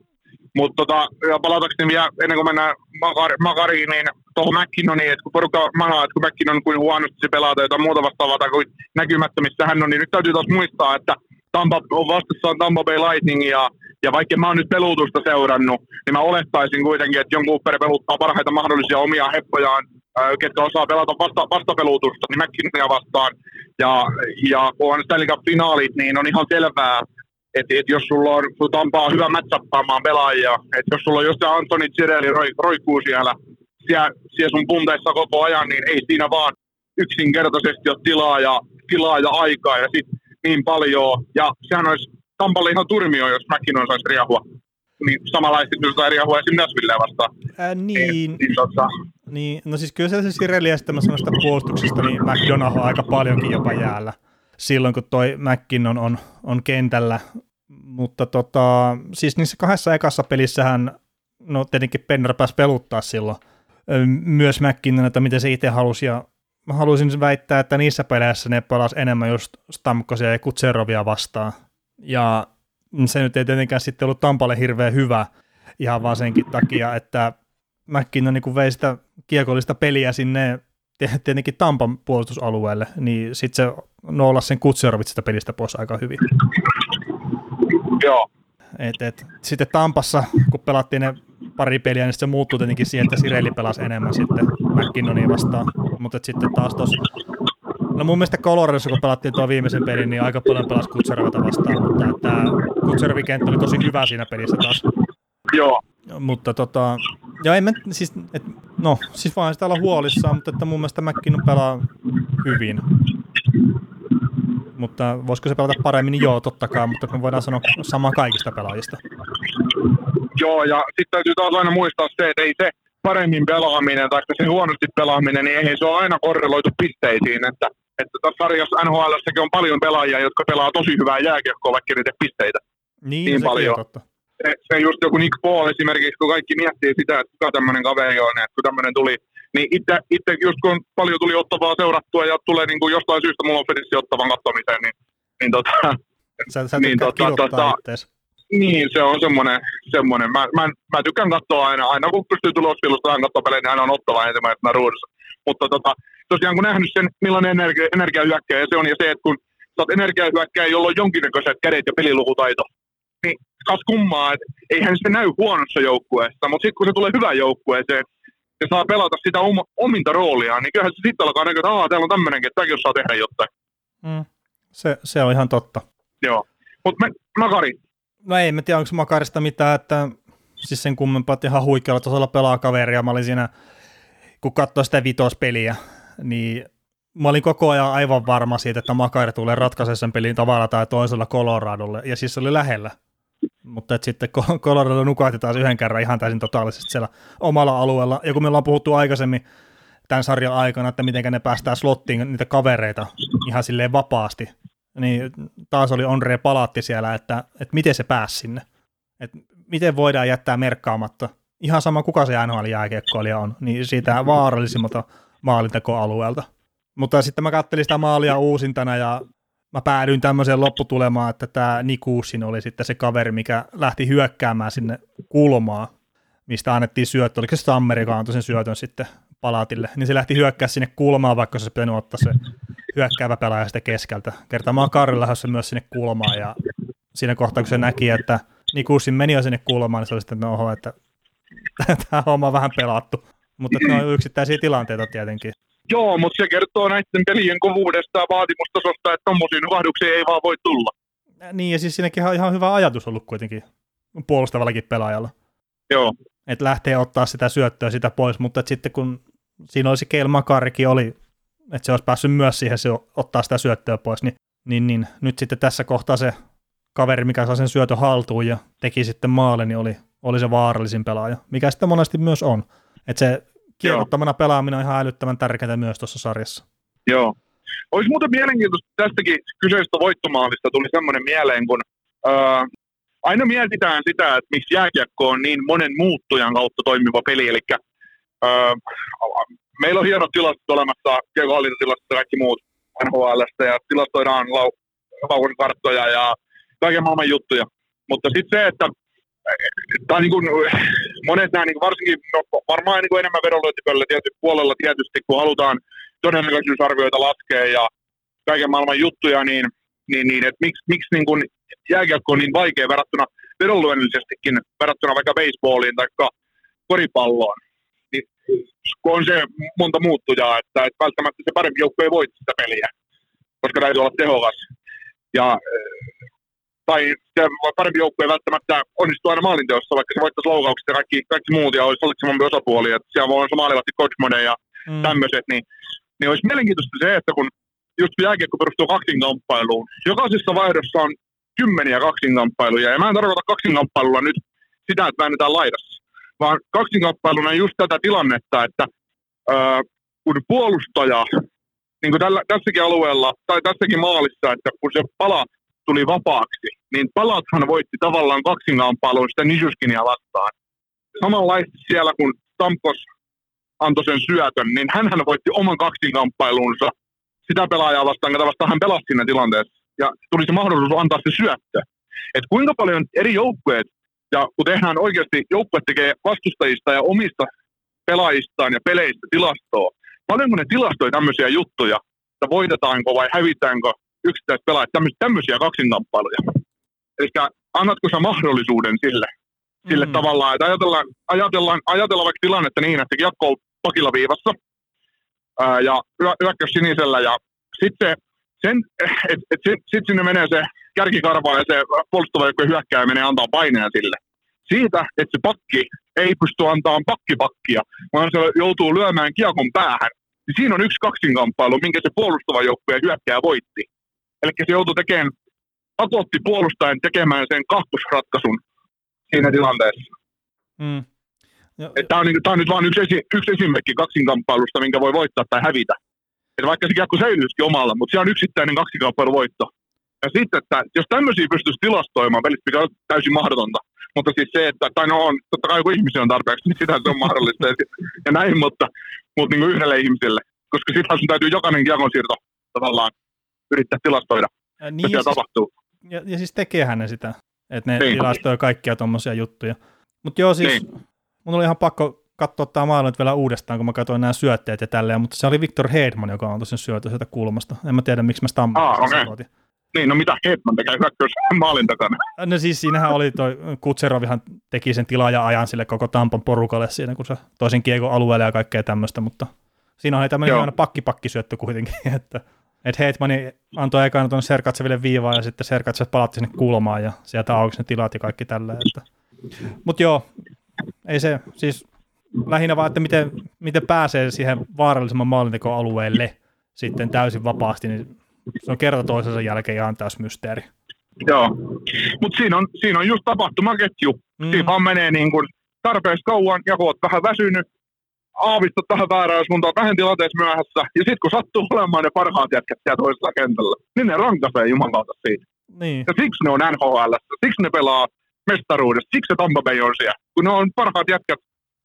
Mutta tota, ja palatakseni vielä ennen kuin mennään Makar, Makariin, niin tuohon McKinnoniin, että kun porukka manaa, että kun McKinnon kuin huonosti se pelaa tai jotain muuta vastaavaa tai kuin näkymättömissä hän on, niin nyt täytyy taas muistaa, että Tampa on vastassaan Tampa Bay Lightning ja, ja vaikka mä oon nyt pelutusta seurannut, niin mä olettaisin kuitenkin, että John Cooper peluttaa parhaita mahdollisia omia heppojaan, ketkä osaa pelata vasta, vastapelutusta, niin McKinnonia vastaan. Ja, ja kun on Stanley Cup-finaalit, niin on ihan selvää, että et jos sulla on, sulla Tampaa hyvä matchappaamaan pelaajia, että jos sulla on jostain Antoni Cirelli roi, roikkuu siellä, siellä, siellä sun punteissa koko ajan, niin ei siinä vaan yksinkertaisesti ole tilaa ja, tilaa ja aikaa ja sit niin paljon. Ja sehän olisi Tampalle ihan turmio, jos McKinnon saisi riahua. Niin samanlaisesti jos sai riahua esim. Nashvilleä vastaan. Ää, Niin, niin, niin tota, Niin, no siis kyllä se Sireli ja sitten mä sanon sitä puolustuksesta, niin McDonough on aika paljonkin jopa jäällä silloin, kun toi McKinnon on, on kentällä. Mutta tota, siis niissä kahdessa ekassa pelissähän, no tietenkin Penner pääsi peluttaa silloin myös McKinnon, että miten se itse halusi, ja mä haluaisin väittää, että niissä peleissä ne pelas enemmän just Stamkosia ja Kutserovia vastaan. Ja se nyt ei tietenkään sitten ollut Tampalle hirveän hyvä, ihan vaan senkin takia, että McKinnon niin vei sitä kiekollista peliä sinne te- tietenkin Tampan puolustusalueelle, niin sitten se nollasi sen Kutserovit sitä pelistä pois aika hyvin. joo. Et, et, sitten Tampassa, kun pelattiin ne pari peliä, niin se muuttui tietenkin siihen, että Sireli pelasi enemmän sitten McKinnonia vastaan. Mutta sitten taas tuossa, no mun mielestä Coloradossa, kun pelattiin tuo viimeisen pelin, niin aika paljon pelasi Kutserovita vastaan, mutta tämä Kutserovin kenttä oli tosi hyvä siinä pelissä taas. Joo. Mutta tota, ja en mä, siis, et, no, siis vaan sitä olla huolissaan, mutta että mun mielestä McKinnon pelaa hyvin. Mutta voisiko se pelata paremmin, niin joo, totta kai, mutta me voidaan sanoa sama kaikista pelaajista. Joo, ja sitten täytyy taas aina muistaa se, että ei se paremmin pelaaminen tai se huonosti pelaaminen, niin eihän se ole aina korreloitu pisteisiin. Että, että tässä sarjassa NHL on paljon pelaajia, jotka pelaa tosi hyvää jääkiekkoa, vaikka niitä pisteitä. Niin, Niin paljon. totta. Se, se just joku Nick Paul esimerkiksi, kun kaikki miettii sitä, että kuka tämmöinen kaveri on, että kun tämmöinen tuli, niin itse, itse just kun on paljon tuli ottavaa seurattua ja tulee niin kuin jostain syystä mulla on fedissi ottavan katsomiseen, niin, niin tota, <laughs> Sä, sä Niin, tota, tota, ittees. Niin, se on semmoinen, semmoinen. Mä, mä, mä, tykkään katsoa aina, aina kun pystyy tulospilusta vähän katsoa pelejä, niin aina on ottava ensimmäisenä ruudussa. Mutta tota, tosiaan kun nähnyt sen, millainen energia, energiahyökkäjä se on, ja se, että kun sä oot energiahyökkäjä, jolla on jonkinnäköiset kädet ja pelilukutaito, niin kas kummaa, että eihän se näy huonossa joukkueessa, mutta sitten kun se tulee hyvään joukkueeseen, ja saa pelata sitä oma, ominta rooliaan, niin kyllähän se sitten alkaa näkyä, että Aa, täällä on tämmöinenkin, että tämäkin osaa tehdä jotain. Mm. Se, se on ihan totta. Joo. Mutta Makari, No ei, mä tiedä, onko Makarista mitään, että siis sen kummempaa, että ihan huikealla tasolla pelaa kaveria. Mä olin siinä, kun katsoin sitä vitospeliä, niin mä olin koko ajan aivan varma siitä, että Makari tulee ratkaisemaan sen pelin tavalla tai toisella Coloradolle, ja siis se oli lähellä. Mutta et sitten Colorado nukahti taas yhden kerran ihan täysin totaalisesti siellä omalla alueella. Ja kun me ollaan puhuttu aikaisemmin tämän sarjan aikana, että miten ne päästään slottiin niitä kavereita ihan silleen vapaasti. Niin taas oli Onre palatti siellä, että, että miten se pääsi sinne. Että miten voidaan jättää merkkaamatta. Ihan sama kuka se NHL jääkiekkoilija on, niin siitä vaarallisimmalta maalintekoalueelta. Mutta sitten mä kattelin sitä maalia uusintana ja mä päädyin tämmöiseen lopputulemaan, että tämä Nikusin oli sitten se kaveri, mikä lähti hyökkäämään sinne kulmaa, mistä annettiin syöttö, oliko se Stammeri, joka antoi sen syötön sitten palatille, niin se lähti hyökkää sinne kulmaan, vaikka se pitänyt ottaa se hyökkäävä pelaaja sitä keskeltä. Kertaamaan Karri lähdössä myös sinne kulmaan, ja siinä kohtaa, kun se näki, että Nikusin meni jo sinne kulmaan, niin se oli sitten, että no että <laughs> tämä homma on vähän pelattu. Mutta ne on yksittäisiä tilanteita tietenkin. Joo, mutta se kertoo näiden pelien kovuudesta ja vaatimustasosta, että tuommoisia nukahduksia ei vaan voi tulla. Niin, ja siis siinäkin on ihan hyvä ajatus ollut kuitenkin puolustavallakin pelaajalla. Joo. Että lähtee ottaa sitä syöttöä sitä pois, mutta sitten kun siinä olisi Keil Makarikin oli, että se olisi päässyt myös siihen se ottaa sitä syöttöä pois, niin, niin, niin nyt sitten tässä kohtaa se kaveri, mikä saa sen syötön haltuun ja teki sitten maalle, niin oli, oli se vaarallisin pelaaja, mikä sitten monesti myös on. Että se kielottamana pelaaminen on ihan älyttömän tärkeää myös tuossa sarjassa. Joo. Olisi muuten mielenkiintoista tästäkin kyseisestä voittomaalista tuli semmoinen mieleen, kun ää, aina mietitään sitä, että miksi jääkiekko on niin monen muuttujan kautta toimiva peli, eli ää, meillä on hienot tilastot olemassa, kiekohallintatilastot ja kaikki muut NHLstä, ja tilastoidaan lau- karttoja ja kaiken maailman juttuja. Mutta sitten se, että tai niin kuin, monet nämä, niin kuin varsinkin, no, varmaan niin kuin enemmän vedonlyöntipöllä tietysti puolella tietysti, kun halutaan todennäköisyysarvioita laskea ja kaiken maailman juttuja, niin, niin, niin että miksi, miksi niin kuin jääkiekko on niin vaikea verrattuna vedonlyönnisestikin, verrattuna vaikka baseballiin tai koripalloon. Niin, kun on se monta muuttujaa, että, että välttämättä se parempi joukko ei voita sitä peliä, koska täytyy olla tehokas. Ja tai se parempi joukkue ei välttämättä onnistu aina maalinteossa, vaikka se voittaisi loukaukset ja kaikki, kaikki muut ja olisi valitsemampi osapuoli, että siellä voi olla maalivasti coachmode ja mm. tämmöiset, niin, niin olisi mielenkiintoista se, että kun just jääkiekko perustuu kaksinkamppailuun, jokaisessa vaihdossa on kymmeniä kaksinkamppailuja, ja mä en tarkoita kaksinkamppailulla nyt sitä, että väännetään laidassa, vaan kaksinkamppailuna just tätä tilannetta, että ää, kun puolustaja, niin kuin tällä, tässäkin alueella, tai tässäkin maalissa, että kun se pala tuli vapaaksi, niin Palathan voitti tavallaan kaksinkamppailun sitä Nishuskinia vastaan. Samanlaisesti siellä, kun Stamkos antoi sen syötön, niin hän voitti oman kaksinkamppailunsa sitä pelaajaa vastaan, ketä vastaan hän pelasi siinä tilanteessa. Ja tuli se mahdollisuus antaa se syöttö. Et kuinka paljon eri joukkueet, ja kun tehdään oikeasti, joukkue tekee vastustajista ja omista pelaajistaan ja peleistä tilastoa, paljonko ne tilastoi tämmöisiä juttuja, että voitetaanko vai hävitäänkö yksittäiset pelaajat, tämmöisiä kaksinkamppailuja. Eli annatko sä mahdollisuuden sille, sille mm. tavallaan, että ajatellaan, ajatellaan, ajatellaan vaikka tilannetta niin, että kiekko on pakilla viivassa ää, ja hyökkäys sinisellä ja sitten sen, et, et sit, sit sinne menee se kärkikarva ja se puolustava joku hyökkää menee antaa paineen sille. Siitä, että se pakki ei pysty antamaan pakkipakkia, vaan se joutuu lyömään kiekon päähän. Niin siinä on yksi kaksinkamppailu, minkä se puolustava joukkue hyökkää voitti. Eli se joutui tekemään, pakotti puolustajan tekemään sen kakkosratkaisun siinä tilanteessa. Mm. Tämä on, niin, on nyt vain yksi, esi, yksi esimerkki kaksinkamppailusta, minkä voi voittaa tai hävitä. Et vaikka se kiekko säilyisikin omalla, mutta se on yksittäinen voitto. Ja sitten, että jos tämmöisiä pystyisi tilastoimaan pelistä, mikä on täysin mahdotonta, mutta siis se, että, tai no on, totta kai kun ihmisiä on tarpeeksi, niin sitä se on mahdollista ja, ja näin, mutta, mutta niin kuin yhdelle ihmiselle, koska sitten sun täytyy jokainen kiekon siirto tavallaan yrittää tilastoida, ja niin, mitä siis, tapahtuu. Ja, ja siis tekeehän ne sitä, että ne niin. tilastoi kaikkia tuommoisia juttuja. Mutta joo, siis niin. mun oli ihan pakko katsoa tämä maailma vielä uudestaan, kun mä katsoin nämä syötteet ja tälleen, mutta se oli Victor Hedman, joka antoi sen syötön sieltä kulmasta. En mä tiedä, miksi mä sitä ah, okay. Niin, no mitä Hedman tekee hyökkäys maalin takana? No siis siinähän oli toi, Kutserovihan teki sen tilaaja ajan sille koko Tampan porukalle siinä, kun se toisin kiekon alueelle ja kaikkea tämmöistä, mutta siinä oli tämmöinen pakki-pakki-syöttö kuitenkin, <laughs> että et Heitmani antoi ekana tuon Serkatseville viivaa ja sitten Serkatsev palatti sinne kulmaan ja sieltä auki ne tilat ja kaikki tällä. Että. Mutta joo, ei se, siis lähinnä vaan, että miten, miten pääsee siihen vaarallisemman maalintekoalueelle sitten täysin vapaasti, niin se on kerta toisensa jälkeen ihan täys mysteeri. Joo, mutta siinä on, siinä on just tapahtumaketju. Mm. Siinä vaan menee niin kuin tarpeeksi kauan, ja kun olet vähän väsynyt, aavista tähän väärään suuntaan vähän tilanteessa myöhässä. Ja sitten kun sattuu olemaan ne parhaat jätkät siellä toisella kentällä, niin ne rankaisee jumalauta siitä. Niin. Ja siksi ne on NHL, siksi ne pelaa mestaruudessa, siksi se Tampa Bay on siellä. Kun ne on parhaat jätkät,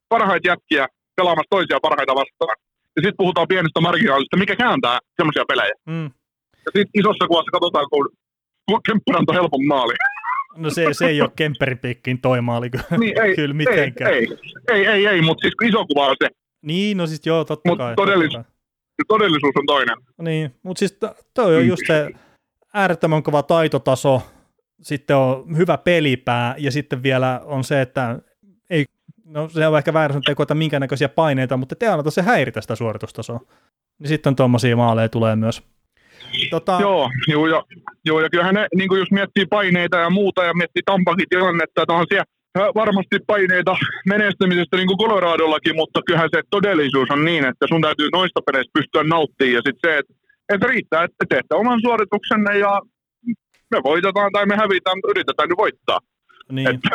parhaat jätkiä pelaamassa toisia parhaita vastaan. Ja sitten puhutaan pienestä marginaalista, mikä kääntää semmoisia pelejä. Mm. Ja sitten isossa kuvassa katsotaan, kun, kun Kempparanto helpon maali. No se, se ei ole Kemperipikkin toi maali niin, ei, <laughs> kyllä mitenkään. Ei, ei, ei, ei, ei mutta siis iso kuva on se. Niin, no siis joo, totta Mut kai. todellis- totta kai. Todellisuus on toinen. Niin, mutta siis to- toi on just se äärettömän kova taitotaso, sitten on hyvä pelipää ja sitten vielä on se, että ei, no se on ehkä väärä teko, että minkä näköisiä paineita, mutta te annata se häiritä sitä suoritustasoa. Niin sitten tuommoisia maaleja tulee myös. Tota, Joo, joo, ja, joo, ja kyllähän ne, niin kuin jos miettii paineita ja muuta ja miettii Tampakin tilannetta, että on siellä varmasti paineita menestymisestä niin kuin Coloradollakin, mutta kyllähän se todellisuus on niin, että sun täytyy noista peleistä pystyä nauttimaan ja sitten se, että, että riittää, että teette oman suorituksenne ja me voitetaan tai me hävitään, mutta yritetään nyt voittaa. niin, Että,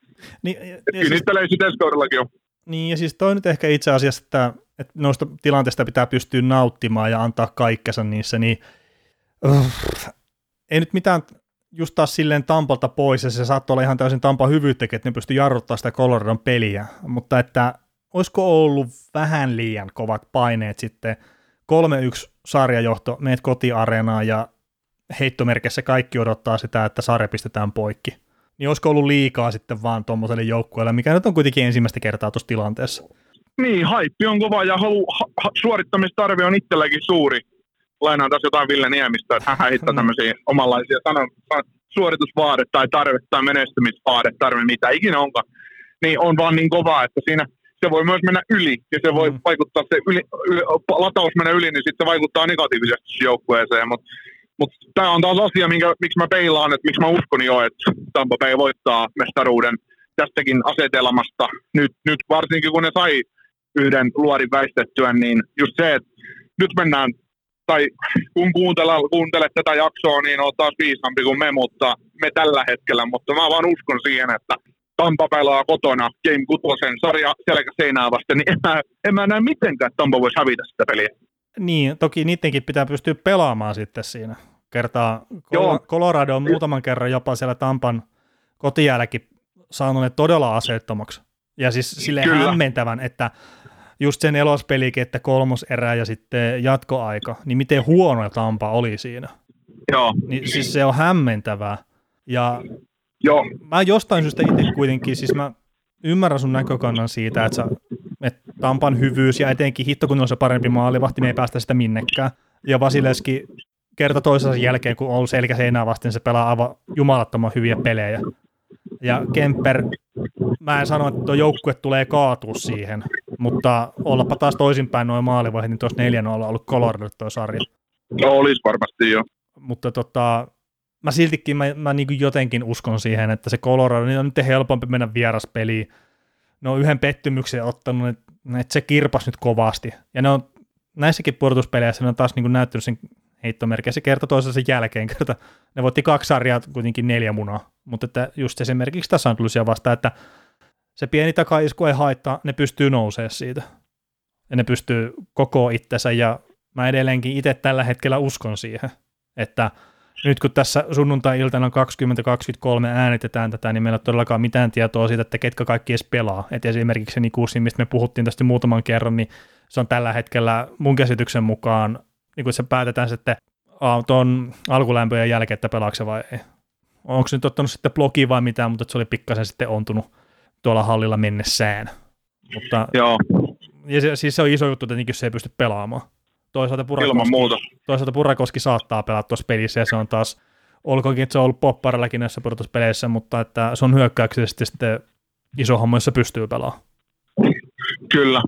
<laughs> niin, ja, ja kyllä siis, niitä ensi kaudellakin on. niin, ja siis toi nyt ehkä itse asiassa, että, että noista tilanteista pitää pystyä nauttimaan ja antaa kaikkensa niissä, niin uh, ei nyt mitään just taas silleen Tampalta pois, ja se saattoi olla ihan täysin Tampa hyvyyttäkin, että ne pystyi jarruttaa sitä Coloradon peliä, mutta että olisiko ollut vähän liian kovat paineet sitten 3-1 sarjajohto, meet kotiareenaan ja heittomerkissä kaikki odottaa sitä, että sarja pistetään poikki. Niin olisiko ollut liikaa sitten vaan tuommoiselle joukkueelle, mikä nyt on kuitenkin ensimmäistä kertaa tuossa tilanteessa. Niin, haippi on kova ja halu, ha, ha, suorittamistarve on itselläkin suuri. Lainaan tässä jotain Ville Niemistä, että hän heittää <laughs> No. tämmöisiä omanlaisia sanon, suoritusvaade tai tarve tai menestymisvaade, tarve, mitä ikinä onkaan. Niin on vaan niin kova, että siinä se voi myös mennä yli ja se voi Mm. vaikuttaa, se yli, yli, lataus mennä yli, niin sitten se vaikuttaa negatiivisesti joukkueeseen. Mutta mut tämä on taas asia, minkä, miksi mä peilaan, että miksi mä uskon jo, että Tampa Bay voittaa mestaruuden tästäkin asetelmasta. Nyt, nyt varsinkin kun ne sai yhden luodin väistettyä, niin just se, että nyt mennään, tai kun kuuntele, kuuntelet tätä jaksoa, niin on taas viisampi kuin me, mutta me tällä hetkellä, mutta mä vaan uskon siihen, että Tampa pelaa kotona Game 6 sarja selkä seinää vasten, niin en mä, en mä näe mitenkään, että Tampa voisi hävitä sitä peliä. Niin, toki niidenkin pitää pystyä pelaamaan sitten siinä. Kertaa Joo. Col- Colorado on muutaman kerran jopa siellä Tampan kotijälläkin saanut ne todella aseettomaksi. Ja siis sille hämmentävän, että just sen elospelikin, että kolmoserä ja sitten jatkoaika, niin miten huono Tampa oli siinä. Joo, Niin siis se on hämmentävää. Ja joo, mä jostain syystä itse kuitenkin, siis mä ymmärrän sun näkökannan siitä, että, sä, että Tampan hyvyys ja etenkin hitto, kun on se parempi maalivahti, me ei päästä sitä minnekään. Ja Vasileski kerta toisensa jälkeen, kun on ollut selkä seinää vasten, se pelaa aivan jumalattoman hyviä pelejä. Ja Kemper, mä en sano, että tuo joukkue tulee kaatua siihen, mutta ollapa taas toisinpäin noin maalivahdit, niin tuossa 4 on ollut Colorado tuo sarja no, olisi varmasti jo. mutta tota, mä siltikin mä, mä niin jotenkin uskon siihen, että se Colorado, niin on nyt helpompi mennä vieraspeliin. Ne on yhden pettymyksen ottanut, että, että se kirpas nyt kovasti. Ja ne on näissäkin pudotuspeleissä ne on taas niin näyttänyt sen heittomerkkejä se kerta toisensa jälkeen. Kerta, ne voitti kaksi sarjaa kuitenkin neljä munaa, mutta että just esimerkiksi tässä on tullut vasta, että se pieni takaisku ei haittaa, ne pystyy nousemaan siitä. Ja ne pystyy koko itsensä ja mä edelleenkin itse tällä hetkellä uskon siihen, että nyt kun tässä sunnuntai-iltana 2023 äänitetään tätä, niin meillä ei ole todellakaan mitään tietoa siitä, että ketkä kaikki edes pelaa. Et esimerkiksi se Nikusin, mistä me puhuttiin tästä muutaman kerran, niin se on tällä hetkellä mun käsityksen mukaan, niin kun se päätetään sitten tuon alkulämpöjen jälkeen, että pelaako vai ei. Onko se nyt ottanut sitten blogiin vai mitään, mutta se oli pikkasen sitten ontunut tuolla hallilla mennessään. Mutta Joo, ja se, siis se on iso juttu tietenkin, jos se ei pysty pelaamaan. Toisaalta ilman Purakoski, muuta. toisaalta Purakoski saattaa pelata tuossa pelissä ja se on taas, olkoonkin, että se on ollut popparillakin näissä pudotuspeleissä, mutta että se on hyökkäyksellisesti sitten iso homma, jossa pystyy pelaamaan. Kyllä.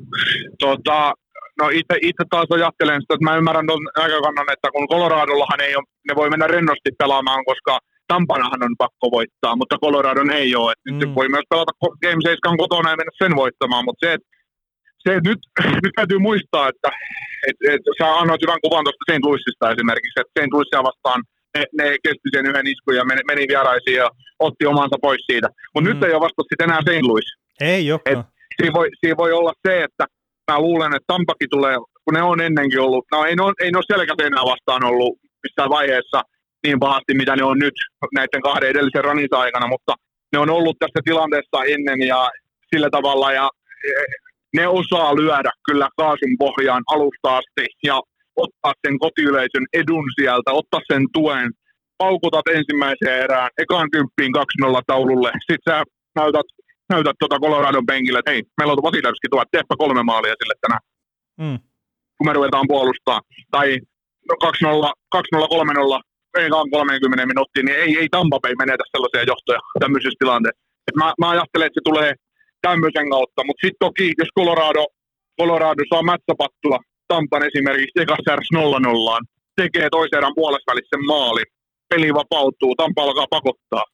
Tota, no itse, itse taas ajattelen sitä, että mä ymmärrän tuon näkökannan, että kun Coloradollahan ei ole, ne voi mennä rennosti pelaamaan, koska Tampanahan on pakko voittaa, mutta Coloradon ei ole. Et Mm. Nyt voi myös pelata Game 7 kotona ja mennä sen voittamaan, mutta se, että se, että nyt, <clears throat> nyt täytyy muistaa, että et, et, sä annoit hyvän kuvan tuosta St. Louisista esimerkiksi, että St. Louisia vastaan ne, ne kesti sen yhden iskun ja meni, meni vieraisiin ja otti omansa pois siitä. Mutta Mm. nyt ei ole vasta sitten enää St. Louis Ei olekaan. siinä voi, siinä voi olla se, että mä luulen, että Tampakin tulee, kun ne on ennenkin ollut, no ei ne ole, ei ne ole selkäseinää vastaan ollut missään vaiheessa niin pahasti, mitä ne on nyt näiden kahden edellisen ranisa aikana, mutta ne on ollut tässä tilanteessa ennen ja sillä tavalla ja ne osaa lyödä kyllä kaasun pohjaan alusta asti ja ottaa sen kotiyleisön edun sieltä, ottaa sen tuen, paukutat ensimmäiseen erään, ekaan kymppiin 2-0 taululle, sit sä näytät, näytät tuota Coloradon penkille, että hei, meillä on Vasilevski tuo, teepä kolme maalia sille tänään, mm. kun me ruvetaan puolustaa. Tai no 2-0, 2-0, 3-0, ei 30 minuuttia, niin ei, ei Tampa Bay menetä sellaisia johtoja tämmöisessä tilanteessa. Et mä, mä ajattelen, että se tulee tämmöisen kautta, mutta sitten toki, jos Colorado, Colorado saa mätsäpattua Tampan esimerkiksi ekas 0 0 tekee toisen erän puolesta sen maalin, peli vapautuu, Tampa alkaa pakottaa.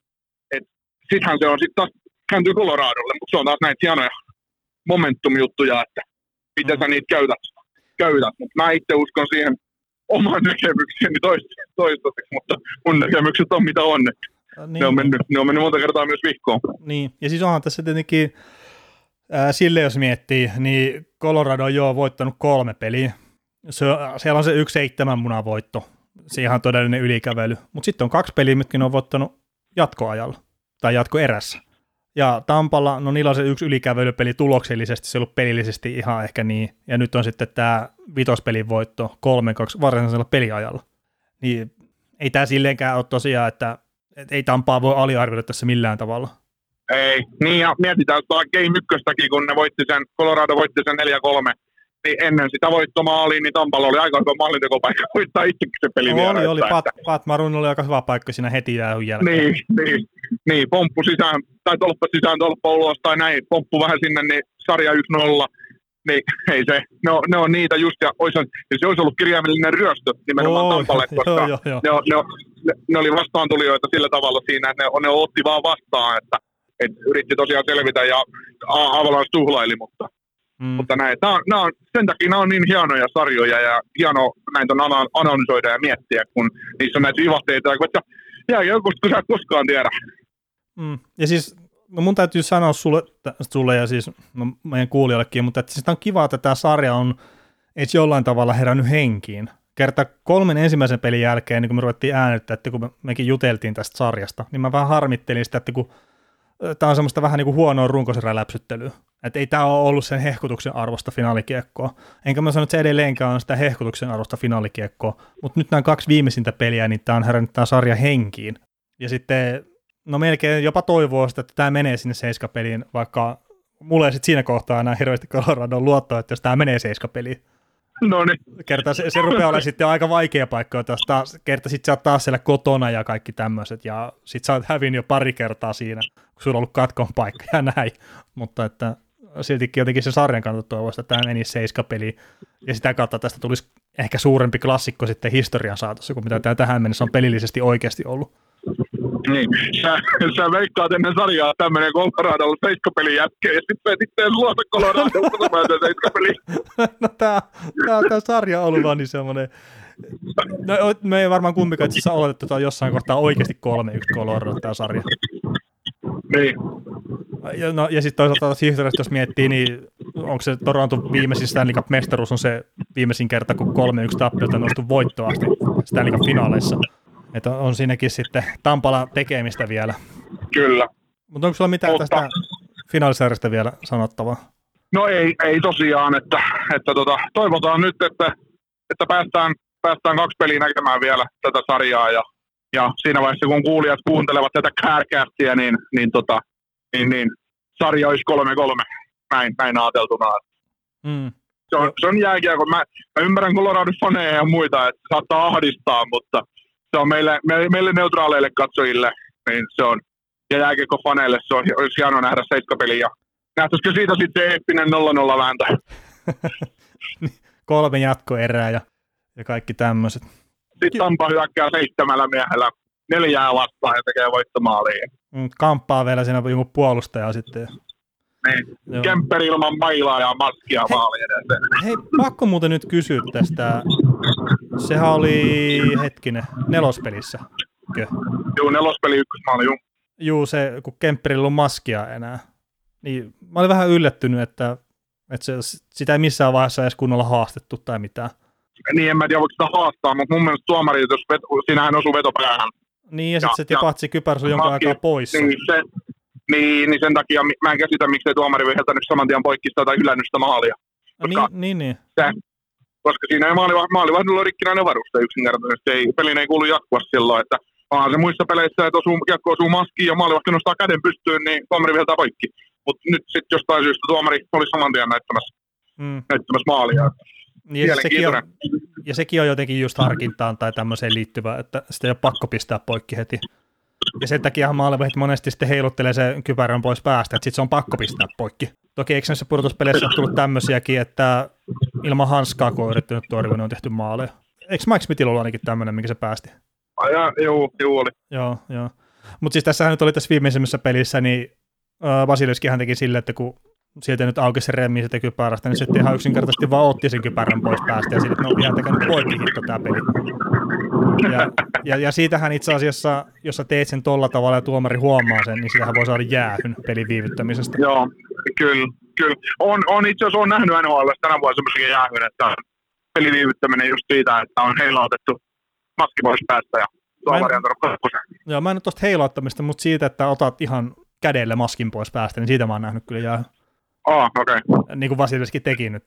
Sittenhän se on sitten taas kääntyy Coloradolle, mutta se on taas näitä hienoja momentum-juttuja, että miten sä niitä käytät. käytät. Mutta mä itse uskon siihen oman näkemykseni toistaiseksi, mutta mun näkemykset on mitä on. Niin. Ne, on mennyt, ne on mennyt monta kertaa myös vihkoon. Niin, ja siis onhan tässä tietenkin, ää, sille jos miettii, niin Colorado on jo voittanut kolme peliä. Se, siellä on se yksi seitsemän munan voitto, se ihan todellinen ylikävely. Mutta sitten on kaksi peliä, mitkä ne on voittanut jatkoajalla, tai jatkoerässä. Ja Tampalla, no niillä on se yksi ylikävelypeli tuloksellisesti, se on ollut pelillisesti ihan ehkä niin, ja nyt on sitten tämä vitospelin voitto 3-2 varsinaisella peliajalla. Niin ei tämä silleenkään ole tosiaan, että, että ei Tampaa voi aliarvioida tässä millään tavalla. Ei, niin ja mietitään tuolla Game 1 kun ne voitti sen, Colorado voitti sen 4-3, niin ennen sitä voittomaalia, niin Tampalla oli aika hyvä maalintekopaikka <laughs> voittaa itsekin se peli Oli, oli. Pat, Pat Marun oli aika hyvä paikka siinä heti jäähyn jälkeen. Niin, niin, niin, pomppu sisään, tai tolppa sisään, tolppa ulos, tai näin, pomppu vähän sinne, niin sarja 1-0. Niin <laughs> ei se, ne on, ne on niitä just, ja, olisi, ja se olisi ollut kirjaimellinen ryöstö nimenomaan oh, Tampalle, koska joo, joo, joo. Ne, ne, ne, ne, oli vastaantulijoita sillä tavalla siinä, että ne, ne otti vaan vastaan, että, että yritti tosiaan selvitä ja Avalanche tuhlaili, mutta Mm. Mutta näin, nämä on, nämä on, sen takia nämä on niin hienoja sarjoja ja hieno näitä on analysoida ja miettiä, kun niissä on näitä vivahteita, että jää joku, kun sä et koskaan tiedä. Mm. Ja siis no mun täytyy sanoa sulle, sulle ja siis no, meidän kuulijoillekin, mutta että siis on kiva, että tämä sarja on edes jollain tavalla herännyt henkiin. Kerta kolmen ensimmäisen pelin jälkeen, niin kun me ruvettiin äänettää, että kun me, mekin juteltiin tästä sarjasta, niin mä vähän harmittelin sitä, että kun tämä on semmoista vähän niin kuin huonoa runkoseräläpsyttelyä. Että ei tämä ole ollut sen hehkutuksen arvosta finaalikiekkoa. Enkä mä sano, että se edelleenkään on sitä hehkutuksen arvosta finaalikiekkoa. Mutta nyt nämä kaksi viimeisintä peliä, niin tämä on herännyt tämä sarja henkiin. Ja sitten, no melkein jopa toivoo sitä, että tämä menee sinne seiskapeliin, vaikka mulla ei sitten siinä kohtaa enää hirveästi Coloradon luottoa, että jos tämä menee seiskapeliin. No niin. Kerta se, se rupeaa olla sitten aika vaikea paikka, jos taas, kerta sit sä oot taas siellä kotona ja kaikki tämmöiset, ja sit sä oot hävinnyt jo pari kertaa siinä, kun sulla on ollut katkon paikka ja näin, mutta että siltikin jotenkin se sarjan kannalta toivoisi, että tämä menisi seiskapeli, ja sitä kautta tästä tulisi ehkä suurempi klassikko sitten historian saatossa, kuin mitä tämä tähän mennessä on pelillisesti oikeasti ollut. Niin, sä, sä veikkaat ennen sarjaa tämmöinen Coloradolla seiskapeli jätkeä, ja sitten itse luota Coloradolla, mä seiskapeli. no tää, tää, tää sarja on ollut vaan niin semmoinen, No, me ei varmaan kumpikaan itse asiassa oletettu, että jossain kohtaa oikeasti 3-1 Colorado tämä sarja. Niin. Ja, no, ja sitten toisaalta taas historiasta, jos miettii, niin onko se Toronto viimeisin Stanley Cup-mestaruus on se viimeisin kerta, kun 3-1 tappiota nostu voittoa asti Stanley Cup-finaaleissa. Että on siinäkin sitten Tampala tekemistä vielä. Kyllä. Mutta onko sulla mitään Mutta... tästä finaalisarjasta vielä sanottavaa? No ei, ei tosiaan, että, että tota, toivotaan nyt, että, että päästään, päästään kaksi peliä näkemään vielä tätä sarjaa ja, ja siinä vaiheessa kun kuulijat kuuntelevat tätä kärkästiä, niin, niin, tota, niin, niin sarja olisi 3-3 näin, näin ajateltuna. Mm. Se on, se on jääkiekko. Mä, mä ymmärrän Colorado faneja ja muita, että saattaa ahdistaa, mutta se on meille, meille, meille neutraaleille katsojille, niin se on, ja jääkiekko-faneille se on, olisi hienoa nähdä seiskapeli, ja nähtäisikö siitä sitten eeppinen 0-0 vääntö. <laughs> Kolme jatkoerää ja, ja kaikki tämmöiset. Sitten Tampa hyökkää seitsemällä miehellä neljää vastaan ja tekee voittomaaliin. Mm, kamppaa vielä siinä joku puolustaja sitten. Niin. Kempperi ilman mailaa ja maskia maali edes. Hei, pakko muuten nyt kysyä tästä. Sehän oli, hetkinen, nelospelissä. Joo, nelospeli ykkösmaali, juu. Juu, se, kun Kempperillä on maskia enää. Niin, mä olin vähän yllättynyt, että Että se, sitä ei missään vaiheessa edes kunnolla haastettu tai mitään. Niin, en mä tiedä, voiko sitä haastaa, mutta mun mielestä tuomari, jos vet, siinähän osuu vetopäähän. Niin, ja sitten se tipahti kypärä sun jonkun aikaa pois. Niin, se, niin, niin sen takia mä en käsitä, miksei tuomari viheltänyt saman tien poikkista tai hylännyt sitä maalia. Koska, niin, niin, niin. Se, koska siinä ei maali, maalivahdolla rikkinäinen varuste yksinkertaisesti. Ei, pelin ei kuulu jatkua silloin, että onhan se muissa peleissä, että osuu, kiekko osuu maskiin ja maalivahti nostaa käden pystyyn, niin tuomari viheltää poikki. Mutta nyt sitten jostain syystä tuomari oli saman tien näyttämässä, mm. näyttämässä maalia. Niin, ja, sekin on, ja sekin on jotenkin just harkintaan tai tämmöiseen liittyvä, että sitä ei ole pakko pistää poikki heti. Ja sen takia maalivahti monesti sitten heiluttelee se kypärän pois päästä, että sitten se on pakko pistää poikki. Toki eikö näissä pudotuspeleissä ole tullut tämmöisiäkin, että ilman hanskaa, kun on yrittänyt torjua, niin on tehty maaleja. Eikö Mike Smithillä ollut ainakin tämmöinen, minkä se päästi? Ja, joo, joo oli. Joo, joo. Mutta siis tässähän nyt oli tässä viimeisimmässä pelissä, niin äh, Vasilevskihan teki silleen, että kun sieltä nyt auki se remmi sitä kypärästä, niin sitten ihan yksinkertaisesti vaan otti sen kypärän pois päästä ja sitten no ihan tekemään poikki hitto tämä peli. Ja, ja, ja, siitähän itse asiassa, jos sä teet sen tolla tavalla ja tuomari huomaa sen, niin sitähän voi saada jäähyn pelin viivyttämisestä. Joo, kyllä, kyllä. On, on itse asiassa on nähnyt NHL tänä vuonna semmoisia jäähyn, että pelin viivyttäminen just siitä, että on heilautettu maski pois päästä ja tuomari on Joo, mä en nyt tuosta heilauttamista, mutta siitä, että otat ihan kädelle maskin pois päästä, niin siitä mä oon nähnyt kyllä jäähyn. Oh. Okay. Niin kuin Vasilevski teki nyt.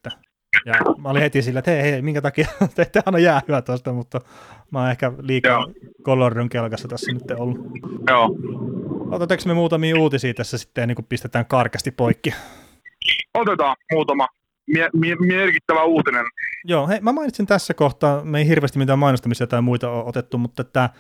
Ja mä olin heti sillä, että hei, hei, minkä takia <laughs> te ette aina jäähyä tuosta, mutta mä oon ehkä liikaa Coloradon kelkassa tässä nyt ollut. Joo. Otetaanko me muutamia uutisia tässä sitten, niin kuin pistetään karkasti poikki? Otetaan muutama mie- mie- merkittävä uutinen. Joo, hei, mä mainitsin tässä kohtaa, me ei hirveästi mitään mainostamisia tai muita ole otettu, mutta että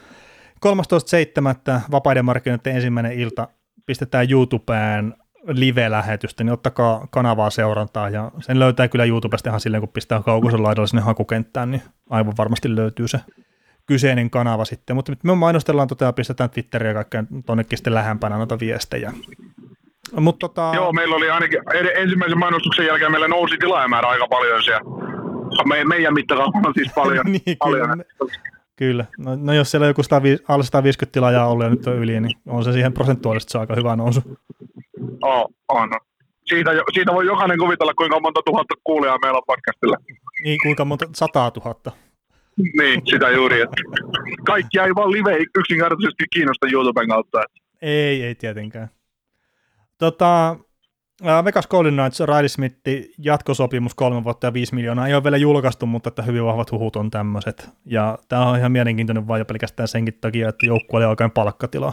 13.7. vapaiden markkinoiden ensimmäinen ilta pistetään YouTubeen live-lähetystä, niin ottakaa kanavaa seurantaa, ja sen löytää kyllä YouTubesta ihan silleen, kun pistää kaukosen laidalla sinne hakukenttään, niin aivan varmasti löytyy se kyseinen kanava sitten, mutta me mainostellaan tota ja pistetään Twitteriä ja kaikkea tonnekin sitten lähempänä noita viestejä. Mut tota... Joo, meillä oli ainakin ensimmäisen mainostuksen jälkeen meillä nousi tilaajamäärä aika paljon siellä. Me, meidän mittakaavalla siis paljon. <laughs> niin, paljon. Kyllä, kyllä. No, no, jos siellä on joku 100, alle 150 tilaajaa ollut ja nyt on yli, niin on se siihen prosentuaalisesti se aika hyvä nousu. On. Siitä, siitä voi jokainen kuvitella, kuinka monta tuhatta kuulijaa meillä on podcastilla. Niin, kuinka monta, sataa tuhatta. niin, sitä juuri. Että kaikki ei vaan live yksinkertaisesti kiinnosta YouTuben kautta. Että. Ei, ei tietenkään. Tota, Vegas Golden Knights, Riley Smith, jatkosopimus kolme vuotta ja viisi miljoonaa. Ei ole vielä julkaistu, mutta että hyvin vahvat huhut on tämmöiset. Ja tämä on ihan mielenkiintoinen vaan jo pelkästään senkin takia, että joukkueelle alkaen palkkatilaa.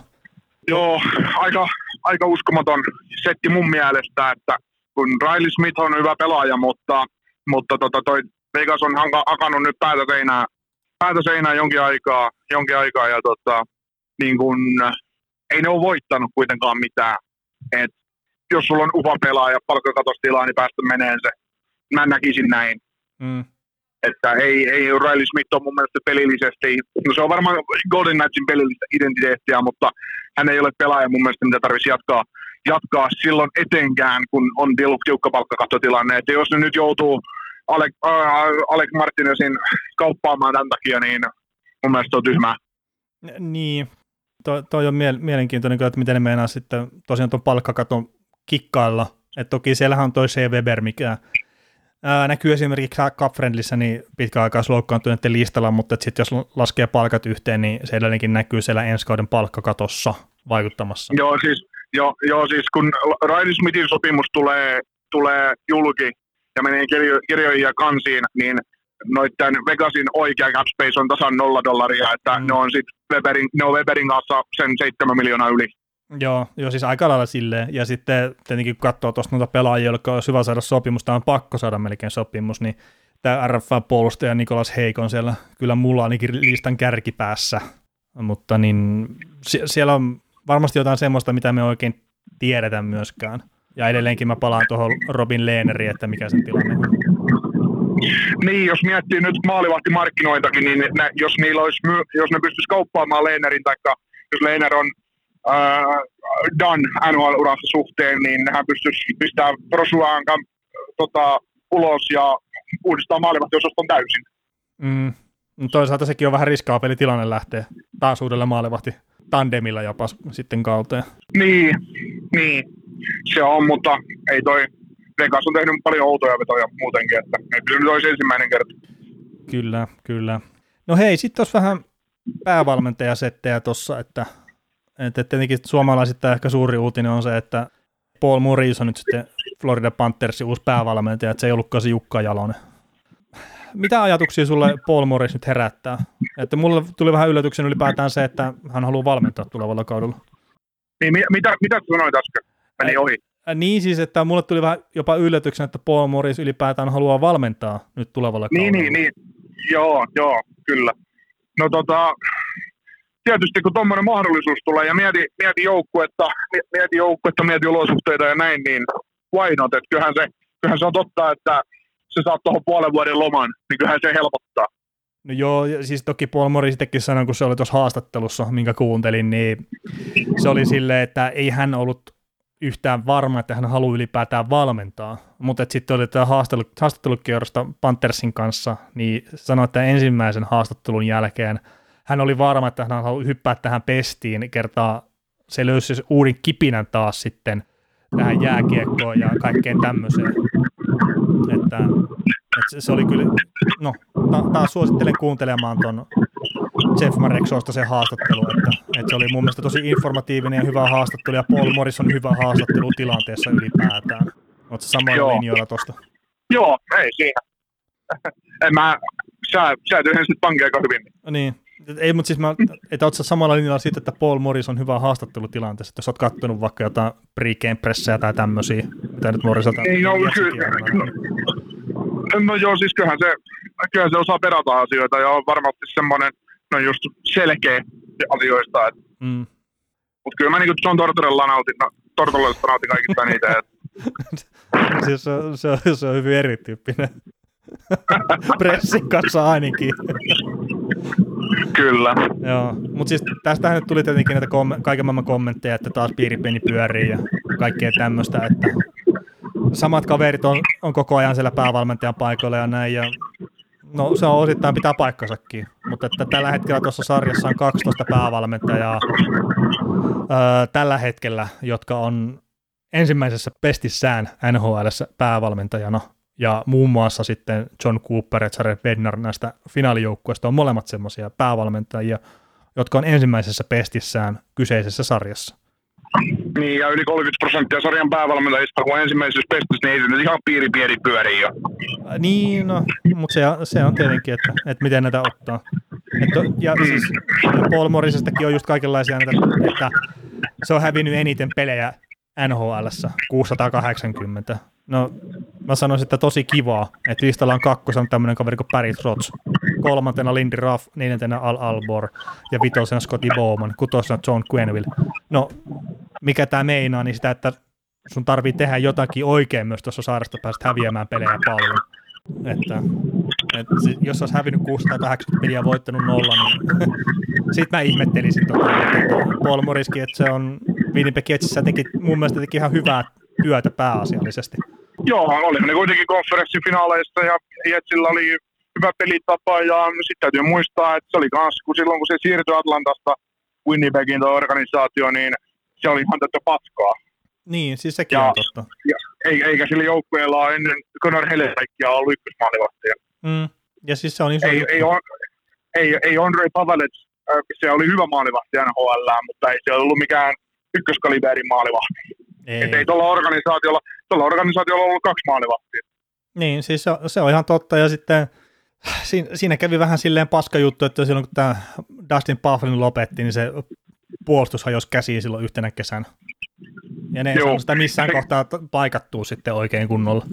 Joo, aika, aika uskomaton setti mun mielestä, että kun Riley Smith on hyvä pelaaja, mutta, mutta tota toi Vegas on hakannut nyt päätä seinää, päätä seinää jonkin aikaa, jonkin aikaa ja tota, niin kun, ei ne ole voittanut kuitenkaan mitään. Et jos sulla on upa pelaaja palkkakatostilaa, niin päästä menee se. Mä näkisin näin. Mm. Että ei, ei Riley Smith on mun mielestä pelillisesti, no se on varmaan Golden Knightsin pelillistä identiteettiä, mutta hän ei ole pelaaja mun mielestä, mitä tarvitsisi jatkaa, jatkaa silloin etenkään, kun on tiukka palkkakattotilanne. Että jos ne nyt joutuu Alec, äh, Alec Martinezin kauppaamaan tämän takia, niin mun mielestä on tyhmää. Niin, toi, toi on mielenkiintoinen, että miten ne meinaa sitten tosiaan tuon palkkakaton kikkailla. että toki siellähän on toi C. Weber, mikä ää, näkyy esimerkiksi Cup Friendlissä niin pitkäaikaisloukkaantuneiden listalla, mutta sitten jos laskee palkat yhteen, niin se edelleenkin näkyy siellä ensi kauden palkkakatossa vaikuttamassa. Joo, siis, jo, joo, siis kun Riley Smithin sopimus tulee, tulee julki ja menee kirjo, kirjoihin ja kansiin, niin noiden Vegasin oikea cap space on tasan nolla dollaria, että mm. ne on sitten Weberin, ne on Weberin kanssa sen 7 miljoonaa yli. Joo, joo, siis aika lailla silleen. Ja sitten tietenkin kun katsoo tuosta noita pelaajia, joilla olisi hyvä saada sopimus, tai on pakko saada melkein sopimus, niin tämä RFA-puolustaja Nikolas Heikon siellä kyllä mulla ainakin listan kärkipäässä. Mutta niin, sie- siellä on varmasti jotain semmoista, mitä me oikein tiedetä myöskään. Ja edelleenkin mä palaan tuohon Robin Lehneriin, että mikä sen tilanne on. Niin, jos miettii nyt maalivahtimarkkinoitakin, niin ne, jos, niillä olisi, jos ne pystyisi kauppaamaan Lehnerin, tai jos Lehner on äh, done NHL-urassa suhteen, niin hän pystyisi pistämään Prosuaan tota, ulos ja uudistaa maalivahtiosaston täysin. Mm. Toisaalta sekin on vähän riskaapeli tilanne lähteä taas uudelle maalivahti tandemilla jopa sitten kauteen. Niin, niin, se on, mutta ei toi, Vegas on tehnyt paljon outoja vetoja muutenkin, että ei nyt olisi ensimmäinen kerta. Kyllä, kyllä. No hei, sitten olisi vähän päävalmentajasettejä tuossa, että, että tietenkin suomalaisista ehkä suuri uutinen on se, että Paul Morris on nyt sitten Florida Panthersin uusi päävalmentaja, että se ei ollutkaan se Jukka Jalonen. Mitä ajatuksia sulle Paul Morris nyt herättää? Että mulle tuli vähän yllätyksen ylipäätään se, että hän haluaa valmentaa tulevalla kaudella. Niin, mitä, mitä sanoit äsken? Meni ohi. Niin siis, että mulle tuli vähän jopa yllätyksen, että Paul Morris ylipäätään haluaa valmentaa nyt tulevalla niin, kaudella. Niin, niin, joo, joo, kyllä. No tota, tietysti kun tuommoinen mahdollisuus tulee ja mieti, mieti joukkuetta, mieti joukkuetta, mieti olosuhteita ja näin, niin why not? Et kyllähän, se, kyllähän se on totta, että se saa tuohon puolen vuoden loman, niin kyllähän se helpottaa. No joo, siis toki Paul Morris itsekin sanoi, kun se oli tuossa haastattelussa, minkä kuuntelin, niin se oli silleen, että ei hän ollut yhtään varma, että hän haluaa ylipäätään valmentaa. Mutta sitten oli tämä haastattelu, haastattelukierrosta Panthersin kanssa, niin sanoi, että ensimmäisen haastattelun jälkeen hän oli varma, että hän haluaa hyppää tähän pestiin, kertaa se löysi uuden kipinän taas sitten tähän jääkiekkoon ja kaikkeen tämmöiseen. Että, että se oli kyllä, no taas suosittelen kuuntelemaan ton Jeff Mareksosta se haastattelu, että, että, se oli mun mielestä tosi informatiivinen ja hyvä haastattelu, ja Paul Morris on hyvä haastattelu tilanteessa ylipäätään. Oletko samoilla linjoilla tuosta? Joo, ei siinä. en mä, sä, sä tyhjensit pankki aika hyvin. Niin, ei, mutta siis mä, että oletko samalla linjalla siitä, että Paul Morris on hyvä haastattelutilanteessa, että jos olet kattonut vaikka jotain pre pressejä tai tämmöisiä, mitä nyt Morriselta... Ei, no, kyllä, no joo, siis kyllähän se, kyllähän se osaa perata asioita ja on varmasti semmoinen, no just selkeä asioista. Et. Mm. Mutta kyllä mä niin John Tortorella nautin, no, Tortorella nautin kaikista niitä. Et. <laughs> siis se, on, se, on, se on hyvin erityyppinen. <laughs> Pressin kanssa ainakin. Kyllä. Joo, mutta siis tästähän nyt tuli tietenkin näitä kom- kaiken maailman kommentteja, että taas piiripeni pyörii ja kaikkea tämmöistä, että samat kaverit on, on koko ajan siellä päävalmentajan paikoilla ja näin, ja No se on osittain pitää paikkansakin, mutta että tällä hetkellä tuossa sarjassa on 12 päävalmentajaa öö, tällä hetkellä, jotka on ensimmäisessä pestissään NHL päävalmentajana, ja muun muassa sitten John Cooper ja Jared Bednar näistä finaalijoukkueista on molemmat semmoisia päävalmentajia, jotka on ensimmäisessä pestissään kyseisessä sarjassa. Niin, ja yli 30 prosenttia sarjan päävalmentajista, kun ensimmäisessä pestissä, niin ei se nyt ihan piiri pieni pyöri jo. Niin, no, mutta se, se on tietenkin, että, että miten näitä ottaa. Että, ja siis Paul Morrisestakin on just kaikenlaisia näitä, että se on hävinnyt eniten pelejä NHL 680. No, mä sanoisin, että tosi kivaa, että listalla on kakkosen tämmöinen kaveri kuin Barry Trotz, kolmantena Lindy Ruff, neljäntenä Al Albor ja vitosena Scotty Bowman, kutosena John Quenville. No, mikä tämä meinaa, niin sitä, että sun tarvii tehdä jotakin oikein myös tuossa saaresta päästä häviämään pelejä paljon. Että, että jos olisi hävinnyt 680 peliä ja voittanut nolla, niin <laughs> sit mä ihmettelisin tota, että Paul Morriskin, että se on Winnipeg Jetsissä teki mun mielestä teki ihan hyvää työtä pääasiallisesti. Joo, oli ne kuitenkin konferenssifinaaleissa ja Jetsillä oli hyvä pelitapa ja sitten täytyy muistaa, että se oli kans, kun silloin kun se siirtyi Atlantasta Winnipegin tuo organisaatio, niin se oli ihan tätä paskaa. Niin, siis sekin ja, on totta. Ja, eikä sillä joukkueella ole ennen Conor Hellesäikkiä ollut ykkösmaalivahtia. Mm. Ja siis se on iso ei, ei, on, ei, ei Andre Pavelets, se oli hyvä maalivahti NHL, mutta ei se ollut mikään ykköskaliberin maalivahti. Ei. Et ei tuolla organisaatiolla, tuolla organisaatiolla ollut kaksi maalivahtia. Niin, siis se, se on ihan totta, ja sitten siinä, siinä kävi vähän silleen paska juttu, että silloin kun tämä Dustin Bufflin lopetti, niin se puolustus hajosi käsiin silloin yhtenä kesänä. Ja ne ei sitä missään kohtaa paikattua sitten oikein kunnolla.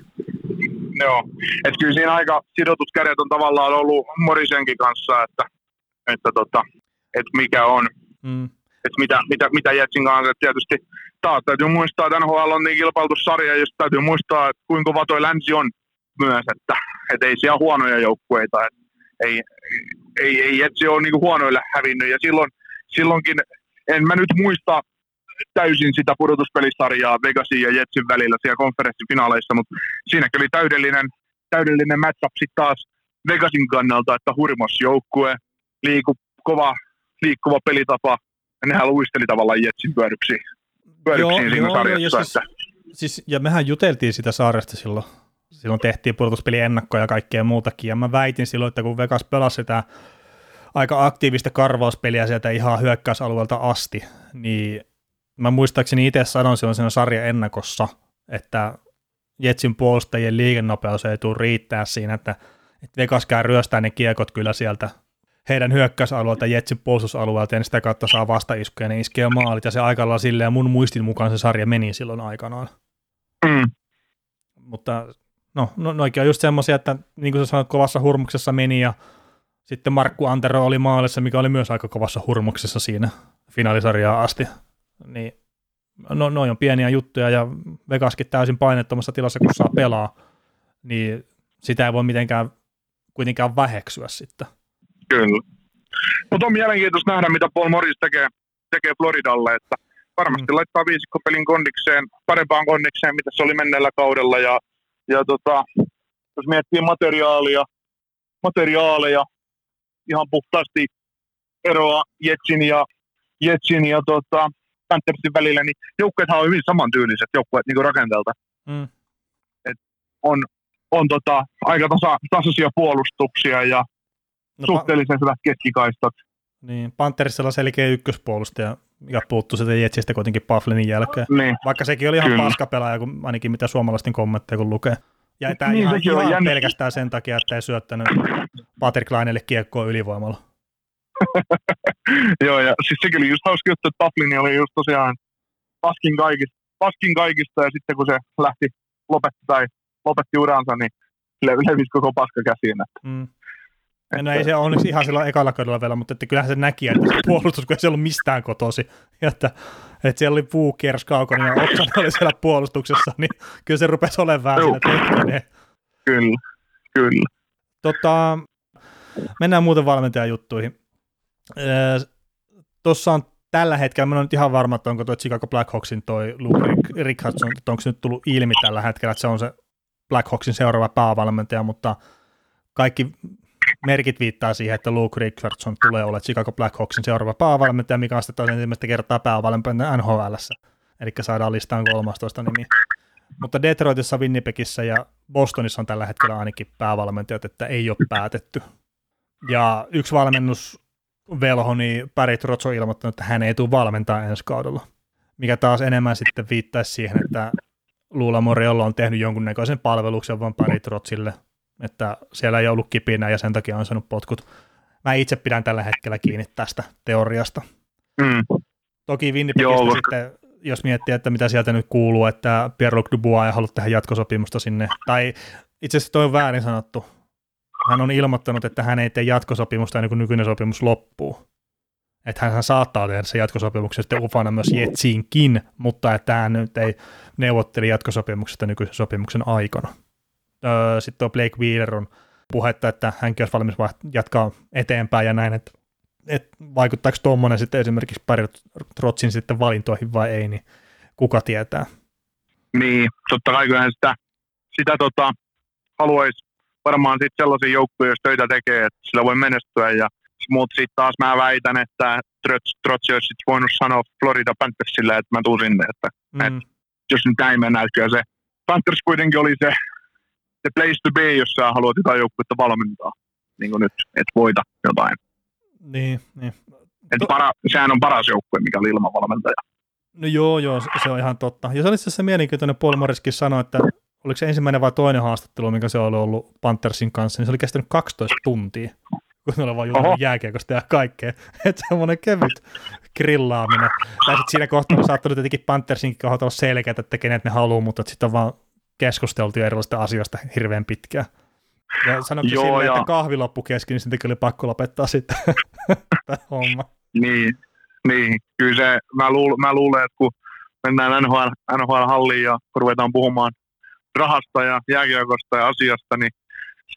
Joo, että kyllä siinä aika sidotut kädet on tavallaan ollut Morisenkin kanssa, että, että, tota, että mikä on, mm. että mitä, mitä, mitä Jetsin kanssa, että tietysti taas täytyy muistaa, että NHL on niin kilpailtu sarja, jos täytyy muistaa, että kuinka kova toi länsi on myös, että, että ei siellä huonoja joukkueita, että ei, ei, ei Jetsi ole niin huonoille hävinnyt, ja silloin, silloinkin, en mä nyt muista täysin sitä pudotuspelisarjaa Vegasin ja Jetsin välillä siellä konferenssifinaaleissa, mutta siinä oli täydellinen, täydellinen matchup sitten taas Vegasin kannalta, että hurmos joukkue, liiku, kova, liikkuva pelitapa, ja nehän luisteli tavallaan Jetsin pyöryksiin, pyöryksiin joo, siinä joo, sarjassa. Siis, siis, ja mehän juteltiin sitä saaresta silloin. Silloin tehtiin pudotuspeli ennakkoja ja kaikkea muutakin, ja mä väitin silloin, että kun Vegas pelasi sitä aika aktiivista karvauspeliä sieltä ihan hyökkäysalueelta asti, niin mä muistaakseni itse sanon silloin siinä sarjan ennakossa, että Jetsin puolustajien liikennopeus ei tule riittää siinä, että, että Vegas käy ryöstää ne kiekot kyllä sieltä heidän hyökkäysalueelta Jetsin puolustusalueelta ja sitä kautta saa vastaiskuja ja ne iskee maalit ja se aikalla silleen mun muistin mukaan se sarja meni silloin aikanaan. Mm. Mutta no, no noikin on just semmoisia, että niin kuin sä sanoit, kovassa hurmuksessa meni ja sitten Markku Antero oli maalissa, mikä oli myös aika kovassa hurmuksessa siinä finaalisarjaa asti. Niin no, noin on pieniä juttuja ja Vegaskin täysin painettomassa tilassa, kun saa pelaa, niin sitä ei voi mitenkään kuitenkaan väheksyä sitten. Kyllä. Mutta on mielenkiintoista nähdä, mitä Paul Morris tekee, tekee Floridalle, että varmasti mm. laittaa viisikkopelin kondikseen, parempaan kondikseen, mitä se oli menneellä kaudella. Ja, ja tota, jos miettii materiaalia, materiaaleja, ihan puhtaasti eroa Jetsin ja, Jetsin ja tota, Panthersin välillä, niin joukkueethan on hyvin samantyyliset joukkueet niin rakenteelta. Mm. Et on on tota, aika tasa, tasaisia puolustuksia ja no, suhteellisen hyvät keskikaistat. Niin, Panthersilla selkeä ykköspuolustaja, mikä puuttuu sitä Jetsistä kuitenkin Paflinin jälkeen. Niin. Vaikka sekin oli ihan Kyllä. paskapelaaja, kun ainakin mitä suomalaisten kommentteja kun lukee. Ja tämä niin, ihan, ihan jännä. pelkästään sen takia, että ei syöttänyt Patrick Lainelle kiekkoa ylivoimalla. <laughs> Joo, ja siis sekin oli just hauska juttu, että Paflini oli just tosiaan paskin kaikista, paskin kaikista ja sitten kun se lähti lopetti tai lopetti uransa, niin levisi koko paska käsiin. Mm. No ei se onneksi ihan silloin ekalla kaudella vielä, mutta että kyllähän se näki, että se puolustus, kun ei se ollut mistään kotosi, että, että siellä oli puu kierros kaukana ja Oksan oli siellä puolustuksessa, niin kyllä se rupesi olemaan vähän siinä, Kyllä, kyllä. Tota, mennään muuten valmentajajuttuihin. Tuossa on tällä hetkellä, mä en nyt ihan varma, että onko tuo Chicago Blackhawksin toi Luke Richardson, että onko se nyt tullut ilmi tällä hetkellä, että se on se Blackhawksin seuraava päävalmentaja, mutta kaikki merkit viittaa siihen, että Luke Richardson tulee olla Chicago Blackhawksin seuraava päävalmentaja, mikä astetaan ensimmäistä kertaa päävalmentaja NHL. Eli saadaan listaan 13 nimi. Mutta Detroitissa, Winnipegissä ja Bostonissa on tällä hetkellä ainakin päävalmentajat, että ei ole päätetty. Ja yksi valmennus velho, niin Barry Trotz on ilmoittanut, että hän ei tule valmentaa ensi kaudella. Mikä taas enemmän sitten viittaisi siihen, että Luula Moriolla on tehnyt jonkunnäköisen palveluksen vaan Barry Trotsille – että siellä ei ollut kipinä ja sen takia on saanut potkut. Mä itse pidän tällä hetkellä kiinni tästä teoriasta. Mm. Toki Winnipegistä sitten, jos miettii, että mitä sieltä nyt kuuluu, että Pierre-Luc Dubois ei halua tehdä jatkosopimusta sinne, tai itse asiassa toi on väärin sanottu. Hän on ilmoittanut, että hän ei tee jatkosopimusta ennen kuin nykyinen sopimus loppuu. Että hän saattaa tehdä se jatkosopimuksen sitten ufana myös Jetsiinkin, mutta että hän nyt ei neuvotteli jatkosopimuksesta nykyisen sopimuksen aikana sitten tuo Blake Wheeler on puhetta, että hänkin olisi valmis jatkaa eteenpäin ja näin, että, että vaikuttaako tuommoinen sitten esimerkiksi pari Trotsin sitten valintoihin vai ei, niin kuka tietää. Niin, totta kai kyllähän sitä, sitä tota, haluaisi varmaan sitten sellaisia joukkoja, jos töitä tekee, että sillä voi menestyä. Ja, mutta sitten taas mä väitän, että Trotsi olisi sit voinut sanoa Florida Panthersille, että mä tuun sinne. Että, mm. et, jos nyt näin mennään, kyllä se Panthers kuitenkin oli se se place to be, jos sä haluat jotain joukkuetta valmentaa, niin kuin nyt, että voita jotain. Niin, niin. Et to... para, sehän on paras joukkue, mikä oli ilman valmentaja. No joo, joo, se on ihan totta. Ja se oli se mielenkiintoinen, Paul Morriskin sanoi, että oliko se ensimmäinen vai toinen haastattelu, mikä se oli ollut Panthersin kanssa, niin se oli kestänyt 12 tuntia, kun ne oli vaan jutellut jääkiekosta ja kaikkea. <laughs> Että semmoinen kevyt grillaaminen. Tai sitten siinä kohtaa on saattanut tietenkin Panthersinkin kohdalla olla selkeää, että kenet ne haluaa, mutta sitten on vaan keskusteltiin erilaisista asioista hirveän pitkään. Ja sanoinko Joo, sille, ja... että kahvi loppu kesken, niin sitten oli pakko lopettaa sitten <laughs> tämä homma. Niin, niin, kyllä se, mä, luul, mä luulen, että kun mennään NHL, NHL-halliin ja ruvetaan puhumaan rahasta ja jääkiekosta ja asiasta, niin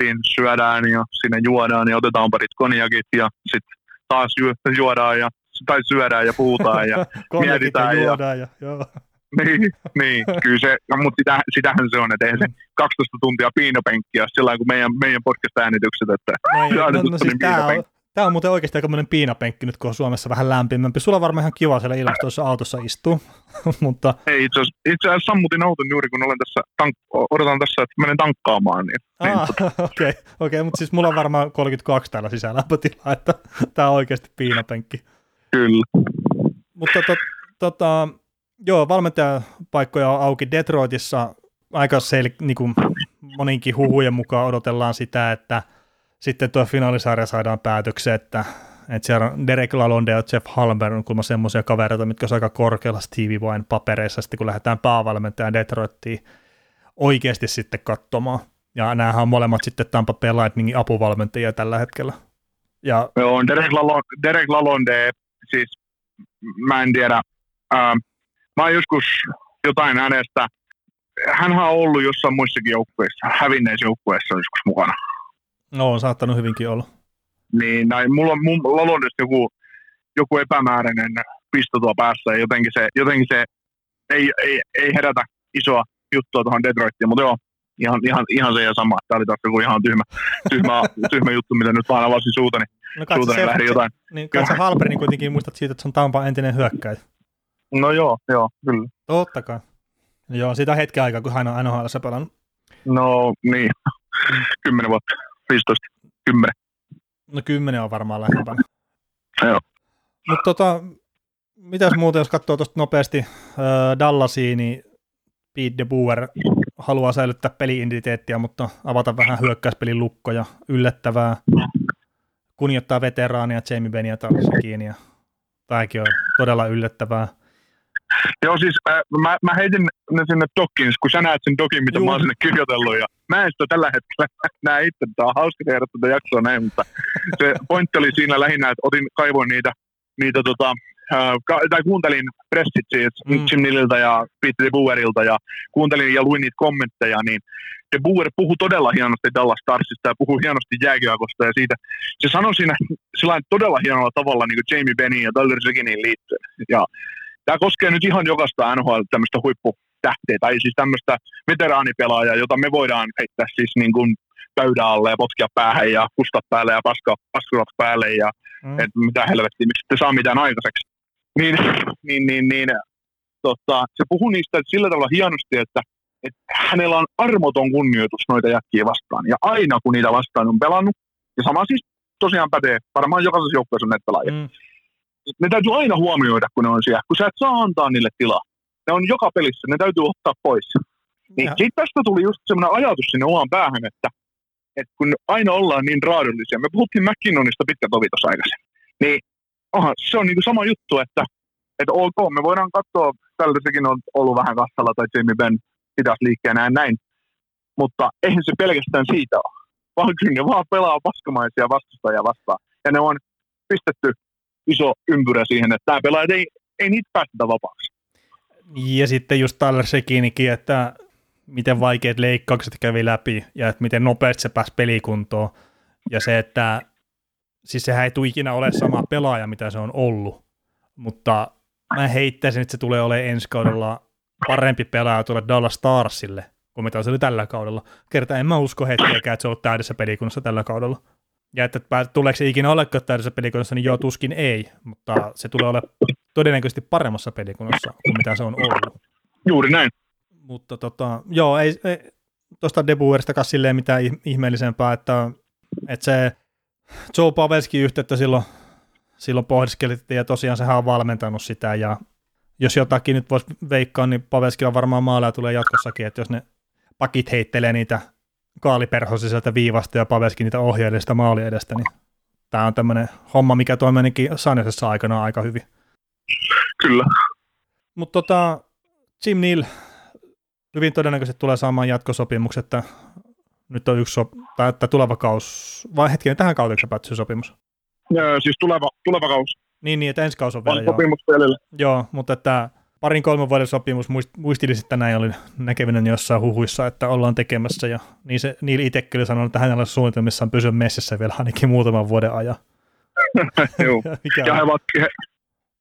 siinä syödään ja sinne juodaan ja otetaan parit konjakit ja sitten taas juodaan ja tai syödään ja puhutaan ja <laughs> mietitään. Ja, juodaan ja, joo niin, niin, kyllä se, no, mutta sitä, sitähän se on, että eihän se 12 tuntia piinopenkkiä sillä kun meidän, meidän podcast-äänitykset, että no, ei, no, no, siis tämä on, Tämä on muuten oikeasti aika piinapenkki nyt, kun on Suomessa vähän lämpimämpi. Sulla on varmaan ihan kiva siellä ilmastoissa autossa istuu, <laughs> mutta... Ei, itse asiassa, itse asiassa sammutin auton juuri, kun olen tässä, tank- odotan tässä, että menen tankkaamaan. Niin, niin ah, <laughs> okei, okay, okay, mutta siis mulla on varmaan 32 täällä sisälämpötila, että tämä on oikeasti piinapenkki. Kyllä. Mutta to, tota, joo, valmentajapaikkoja on auki Detroitissa. Aika sel, niin kuin moninkin huhujen mukaan odotellaan sitä, että sitten tuo finaalisarja saadaan päätökseen, että, että siellä on Derek Lalonde ja Jeff Halmer on kuulemma semmoisia kavereita, mitkä on aika korkealla Stevie Wine papereissa, sitten kun lähdetään päävalmentajan Detroittiin oikeasti sitten katsomaan. Ja näähän on molemmat sitten Tampa Bay Lightningin apuvalmentajia tällä hetkellä. Ja... Joo, Derek, Lalonde, Derek Lalonde, siis mä en tiedä, ähm, mä oon joskus jotain hänestä, hän on ollut jossain muissakin joukkueissa, hävinneissä joukkueissa joskus mukana. No, on saattanut hyvinkin olla. Niin, näin, mulla on mun Lalondesta joku, joku epämääräinen pisto tuo päässä, ja jotenkin se, jotenkin se ei, ei, ei herätä isoa juttua tuohon Detroittiin, mutta joo, ihan, ihan, ihan se ja sama. Tämä oli taas joku ihan tyhmä, tyhmä, <laughs> tyhmä juttu, mitä nyt vaan avasin suutani. No kai se, lähdi jotain. Niin, kai se Halperi niin kuitenkin muistat siitä, että se on Tampa entinen hyökkäjä. No joo, joo, kyllä. Totta kai. Joo, siitä hetken aikaa, kun hän on NHL pelannut. No niin, mm. <laughs> kymmenen vuotta, 15, kymmenen. No kymmenen on varmaan lähempänä. Joo. Mutta tota, mitäs muuta, jos katsoo tuosta nopeasti äh, Dallasiin, niin Pete de Boer haluaa säilyttää peliinditeettiä, mutta avata vähän hyökkäyspelin lukkoja. Yllättävää. Kunnioittaa veteraania Jamie Benia kiinni. Ja tämäkin on todella yllättävää. Joo, siis äh, mä, mä heitin ne sinne dokkiin, kun sä näet sen dokin, mitä Juh. mä oon sinne kirjoitellut, ja mä en sitä tällä hetkellä <laughs> näe itse, tää on hauska tehdä tätä jaksoa näin, mutta se pointti oli siinä lähinnä, että otin, kaivoin niitä, niitä tota, äh, ka- tai kuuntelin pressit siis mm. Jim Nilliltä ja Peter Buerilta ja kuuntelin ja luin niitä kommentteja, niin De Boer puhui todella hienosti Dallas Starsista ja puhui hienosti jääkiekosta ja siitä. Se sanoi siinä sillä todella hienolla tavalla niin kuin Jamie Benny ja Tyler Seginin liittyen. Ja tämä koskee nyt ihan jokaista NHL tämmöistä huipputähteä, tai siis tämmöistä veteraanipelaajaa, jota me voidaan heittää siis niin kuin pöydän alle ja potkia päähän ja kustaa päälle ja paska, paskurat päälle ja mm. että mitä helvettiä, miksi te saa mitään aikaiseksi. Niin, niin, niin, niin tota, se puhuu niistä sillä tavalla hienosti, että, että hänellä on armoton kunnioitus noita jäkkiä vastaan. Ja aina kun niitä vastaan on pelannut, ja sama siis tosiaan pätee, varmaan jokaisessa joukkueessa on näitä pelaajia. Mm ne täytyy aina huomioida, kun ne on siellä, kun sä et saa antaa niille tilaa. Ne on joka pelissä, ne täytyy ottaa pois. Niin sitten tästä tuli just semmoinen ajatus sinne omaan päähän, että, että kun aina ollaan niin raadollisia, me puhuttiin McKinnonista pitkä tovi tuossa aikaisemmin, niin aha, se on niinku sama juttu, että, että ok, me voidaan katsoa, tältä sekin on ollut vähän kassalla tai Jamie Benn pitäisi liikkeen näin näin, mutta eihän se pelkästään siitä ole, vaan kyllä ne vaan pelaa paskamaisia vastustajia vastaan. Ja ne on pistetty iso ympyrä siihen, että tämä pelaaja ei, ei niitä päästetä vapaaksi. Ja sitten just Tyler Sekinikin, että miten vaikeat leikkaukset kävi läpi ja että miten nopeasti se pääsi pelikuntoon. Ja se, että siis sehän ei tule ikinä ole sama pelaaja, mitä se on ollut. Mutta mä heittäisin, että se tulee olemaan ensi kaudella parempi pelaaja tuolle Dallas Starsille kuin mitä se oli tällä kaudella. Kerta en mä usko hetkeäkään, että se on täydessä pelikunnossa tällä kaudella. Ja että tuleeko se ikinä olekaan täydessä pelikunnassa, niin joo, tuskin ei, mutta se tulee olla todennäköisesti paremmassa pelikunnassa kuin mitä se on ollut. Juuri näin. Mutta tota, joo, ei, ei tuosta Debuerista silleen mitään ihmeellisempää, että, että se Joe Pavelski yhteyttä silloin, silloin pohdiskelittiin, ja tosiaan sehän on valmentanut sitä, ja jos jotakin nyt voisi veikkaa, niin Pavelski on varmaan maaleja tulee jatkossakin, että jos ne pakit heittelee niitä kaaliperhosi sieltä viivasta ja Paveskin niitä ohjailee sitä maali edestä, niin tämä on tämmöinen homma, mikä toimii ainakin Sanesessa aikana aika hyvin. Kyllä. Mutta tota, Jim Neal hyvin todennäköisesti tulee saamaan jatkosopimukset, että nyt on yksi sop- tai että tuleva kaus, vai hetkinen, tähän kaudeksi päättyy sopimus? Ja, siis tuleva, tuleva kaus. Niin, niin, että ensi kaus on vielä. Sopimus joo. joo, mutta että parin kolmen vuoden sopimus, muistilisin, että näin oli näkevinen jossain huhuissa, että ollaan tekemässä, ja niin se Niil itse kyllä sanoi, että hänellä suunnitelmissaan pysyä messissä vielä ainakin muutaman vuoden ajan. <laughs> Joo, <laughs> ja he, ovat, he,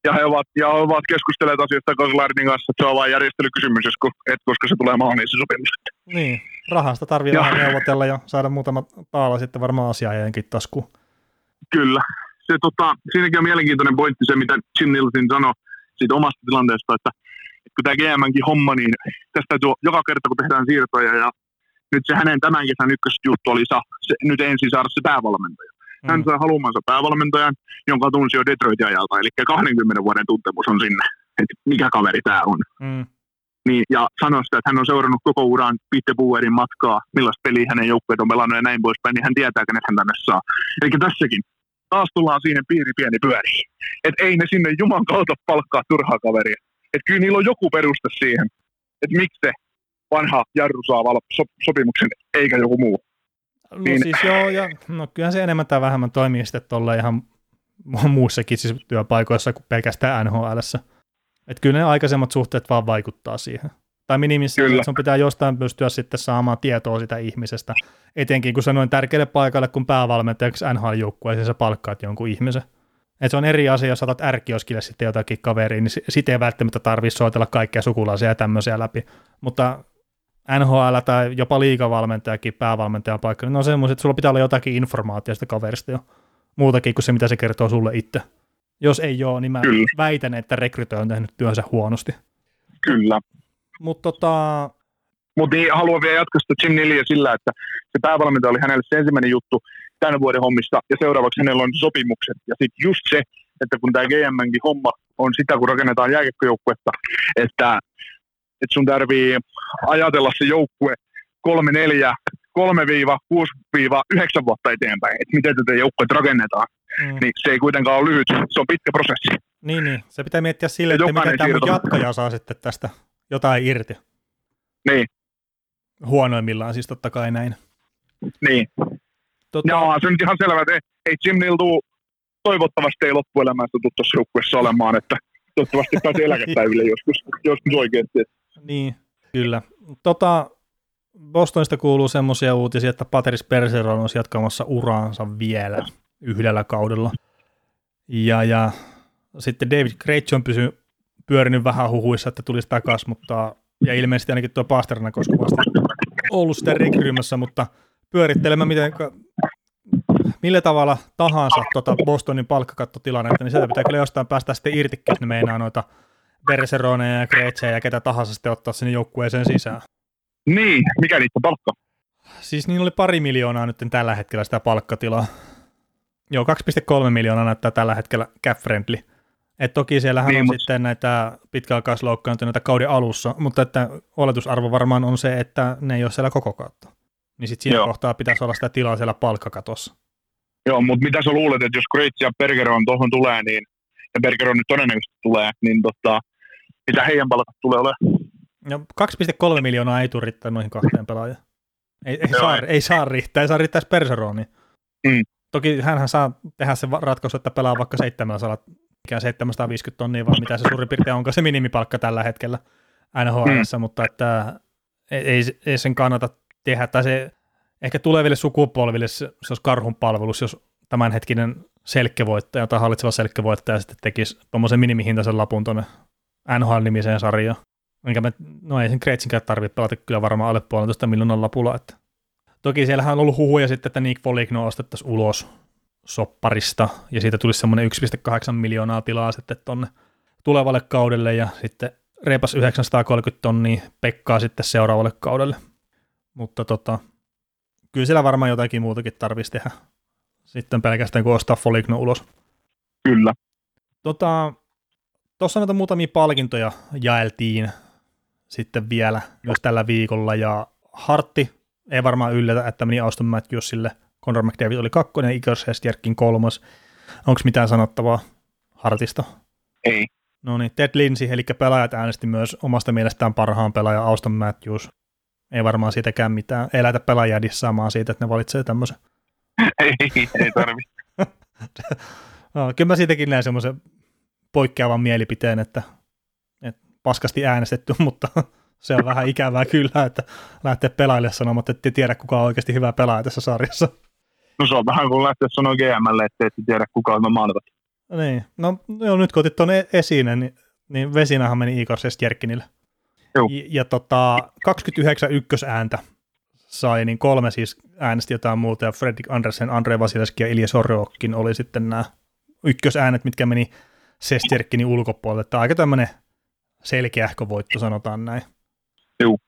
ja he ovat, ja he ovat keskustelleet asiasta Koslarin kanssa, että se on vain järjestelykysymys, et, koska se tulee maaliin se sopimus. Niin, rahasta tarvii vähän neuvotella ja saada muutama taala sitten varmaan asiaajajankin taskuun. Kyllä, se, tota, siinäkin on mielenkiintoinen pointti se, mitä Jim Nielsen sanoi siitä omasta tilanteesta, että, että kun tämä GMnkin homma, niin tästä täytyy joka kerta, kun tehdään siirtoja ja nyt se hänen tämän kesän ykkösjuttu oli sa, se, nyt ensin saada se päävalmentaja. Hän mm. sai haluamansa päävalmentajan, jonka tunsi jo Detroitin ajalta, eli 20 vuoden tuntemus on sinne, että mikä kaveri tämä on. Mm. Niin, ja sanoi sitä, että hän on seurannut koko uran Pittebuerin matkaa, millaista peliä hänen joukkueet on pelannut ja näin poispäin, niin hän tietää, kenet hän tänne saa. Eli tässäkin, taas tullaan siihen piiri pieni pyöri. Että ei ne sinne Juman kautta palkkaa turhaa kaveria. Että kyllä niillä on joku peruste siihen, että miksi se vanha jarru saa so- sopimuksen eikä joku muu. No niin. siis joo, ja no kyllähän se enemmän tai vähemmän toimii sitten tuolla ihan muussakin siis työpaikoissa kuin pelkästään nhl Että kyllä ne aikaisemmat suhteet vaan vaikuttaa siihen. Tai minimissä, että sun pitää jostain pystyä sitten saamaan tietoa sitä ihmisestä. Etenkin kun sanoin tärkeälle paikalle, kun päävalmentajaksi NHL-joukkueeseen sä palkkaat jonkun ihmisen. Et se on eri asia, jos saatat ärkioskille sitten jotakin kaveriin, niin sitten ei välttämättä tarvitse soitella kaikkia sukulaisia ja tämmöisiä läpi. Mutta NHL tai jopa liikavalmentajakin, päävalmentajan paikka, niin ne on semmoiset, että sulla pitää olla jotakin informaatiota kaverista jo. Muutakin kuin se, mitä se kertoo sulle itse. Jos ei ole, niin mä Kyllä. väitän, että rekrytoija on tehnyt työnsä huonosti. Kyllä. Mutta tota... Mut niin, haluan vielä jatkaa Jim Nillia sillä, että se päävalmentaja oli hänelle se ensimmäinen juttu tämän vuoden hommista, ja seuraavaksi hänellä on sopimukset. Ja sitten just se, että kun tämä GMnkin homma on sitä, kun rakennetaan jääkiekkojoukkuetta, että että sun tarvii ajatella se joukkue kolme, neljä, kolme viiva, kuusi viiva, yhdeksän vuotta eteenpäin, että miten tätä joukkuetta rakennetaan. Mm. Niin se ei kuitenkaan ole lyhyt, se on pitkä prosessi. Niin, niin. se pitää miettiä sille, että miten tämä jatkaja saa sitten tästä jotain irti. Niin. Huonoimmillaan siis totta kai näin. Niin. Tota... Joo, se on nyt ihan selvä, että ei, Jim Neal tuu, toivottavasti ei loppuelämästä tule tuossa joukkueessa olemaan, että toivottavasti pääsee eläkepäiville <laughs> joskus, joskus oikeasti. Niin, kyllä. Tota, Bostonista kuuluu semmoisia uutisia, että Pateris Perseron on jatkamassa uraansa vielä yhdellä kaudella. Ja, ja sitten David Krejci on pysy, pyörinyt vähän huhuissa, että tulisi takaisin, mutta ja ilmeisesti ainakin tuo Pasterna koska vasta ollut sitä rekrymässä, mutta pyörittelemään miten, millä tavalla tahansa tota Bostonin palkkakattotilannetta, niin sieltä pitää kyllä jostain päästä sitten irti, jos ne meinaa noita Berseroneja ja Kretsejä ja ketä tahansa sitten ottaa sinne joukkueeseen sisään. Niin, mikä niitä palkka? Siis niin oli pari miljoonaa nyt tällä hetkellä sitä palkkatilaa. Joo, 2,3 miljoonaa näyttää tällä hetkellä cap friendly. Et toki siellähän niin, on mutta... sitten näitä pitkäaikaisloukkaantuneita kauden alussa, mutta että oletusarvo varmaan on se, että ne ei ole siellä koko kautta. Niin sitten siinä Joo. kohtaa pitäisi olla sitä tilaa siellä palkkakatossa. Joo, mutta mitä sä luulet, että jos Kreitsi ja Bergeron tuohon tulee, niin ja Bergeron nyt todennäköisesti tulee, niin tota, mitä heidän palkat tulee olemaan? No 2,3 miljoonaa ei tule riittää noihin kahteen pelaajaan. Ei, ei, saa, ei saa riittää, ei saa riittää Perseroniin. Mm. Toki hän saa tehdä se ratkaisu, että pelaa vaikka 700, mikä 750 tonnia, vai mitä se suurin piirtein onko se minimipalkka tällä hetkellä nhl mm. mutta että ei, ei, sen kannata tehdä, tai se ehkä tuleville sukupolville se, se olisi karhun palvelus, jos tämänhetkinen selkkevoittaja tai hallitseva selkkevoittaja sitten tekisi tuommoisen minimihintaisen lapun tuonne NHL-nimiseen sarjaan. Enkä me, no ei sen Kreitsinkään tarvitse pelata kyllä varmaan alle puolentoista miljoonan lapulla. Että. Toki siellähän on ollut huhuja sitten, että Nick Foligno ostettaisiin ulos sopparista, ja siitä tulisi semmoinen 1,8 miljoonaa tilaa sitten tonne tulevalle kaudelle, ja sitten reipas 930 tonnia Pekkaa sitten seuraavalle kaudelle. Mutta tota, kyllä siellä varmaan jotakin muutakin tarvitsisi tehdä sitten pelkästään kuin ostaa Foligno ulos. Kyllä. Tota, Tuossa näitä muutamia palkintoja jaeltiin sitten vielä myös tällä viikolla, ja Hartti ei varmaan yllätä, että meni Auston Matthewsille, Conor McDavid oli kakkonen, Igor Sestjärkin kolmas. Onko mitään sanottavaa Hartista? Ei. No niin, Ted Lindsay, eli pelaajat äänesti myös omasta mielestään parhaan pelaajan Auston Matthews. Ei varmaan siitäkään mitään. Ei lähdetä pelaajia dissaamaan siitä, että ne valitsee tämmöisen. ei, ei tarvi. <laughs> no, kyllä mä siitäkin näen semmoisen poikkeavan mielipiteen, että, että paskasti äänestetty, <laughs> mutta se on vähän ikävää kyllä, että lähtee pelaajille sanomaan, että ette tiedä, kuka on oikeasti hyvä pelaaja tässä sarjassa. No se on vähän kuin lähteä sanoa GMlle, että ette tiedä, kuka on maanata. Niin, no joo, nyt kun otit tuon e- esiin, niin, niin Vesinähän meni Igor Sestjerkinille. Ja, ja tota, 29 ykkösääntä sai, niin kolme siis äänesti jotain muuta, ja Fredrik Andersen, Andre Vasileski ja Ilja Sorjokin oli sitten nämä ykkösäänet, mitkä meni Sesterkinin ulkopuolelle. Tämä on aika tämmöinen selkeähkö voitto, sanotaan näin. Juu.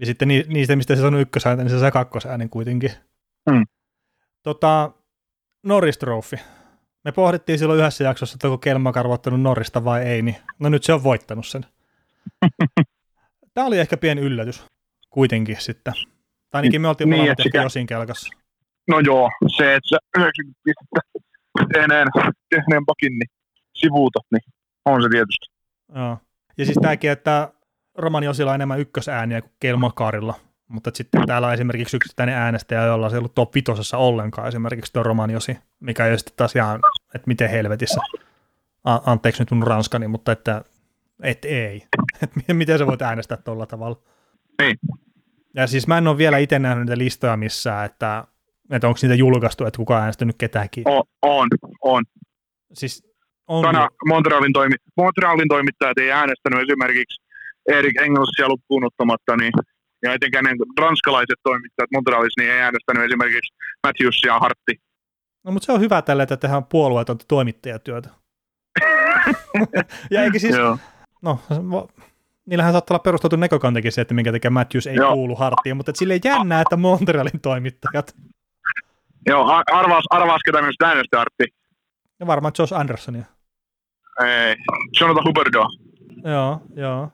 Ja sitten ni, niistä, mistä se sanoi ykkösääntä, niin se sai kakkosäänen kuitenkin. Hmm. Tota, Norris Trophy. Me pohdittiin silloin yhdessä jaksossa, että onko Kelmakar voittanut Norrista vai ei, niin no nyt se on voittanut sen. <laughs> Tämä oli ehkä pieni yllätys kuitenkin sitten. Tai ainakin me oltiin Niin, molemmat ehkä Josin kelkassa. No joo, se, että sä 90 pistettä tehneen, tehneen pakin, niin sivuuta, niin on se tietysti. Joo. Ja siis tämäkin, että Roman Josilla on enemmän ykkösääniä kuin Kelmakarilla, mutta sitten täällä on esimerkiksi yksittäinen äänestäjä, jolla se ei ollut top vitosessa ollenkaan, esimerkiksi tuo Roman Josi, mikä ei sitten taas ihan, että miten helvetissä, A- anteeksi nyt mun ranskani, mutta että et ei. <laughs> Et miten- sä voit äänestää tuolla tavalla? Niin. Ja siis mä en ole vielä itse nähnyt niitä listoja missään, että, että onko niitä julkaistu, että kuka on äänestänyt ketäkin. On, on, on. Siis on, Tänä Montrealin, toimi, Montrealin toimittajat ei äänestänyt esimerkiksi Erik Engelsia ottamatta, niin, ja etenkään ne ranskalaiset toimittajat Montrealissa niin ei äänestänyt esimerkiksi Matthewsia ja Hartti. No, mutta se on hyvä tällä, että tehdään puolueetonta toimittajatyötä. ja eikä siis, Joo. no, niillähän saattaa olla perusteltu näkökantakin se, että minkä takia Matthews ei Joo. kuulu harttiin, mutta et silleen jännää, että Montrealin toimittajat, Joo, arvaas, arvaas ketä myös äänesti Hartti. ja varmaan Josh Andersonia. Ei, Jonathan Huberdo. Joo, joo.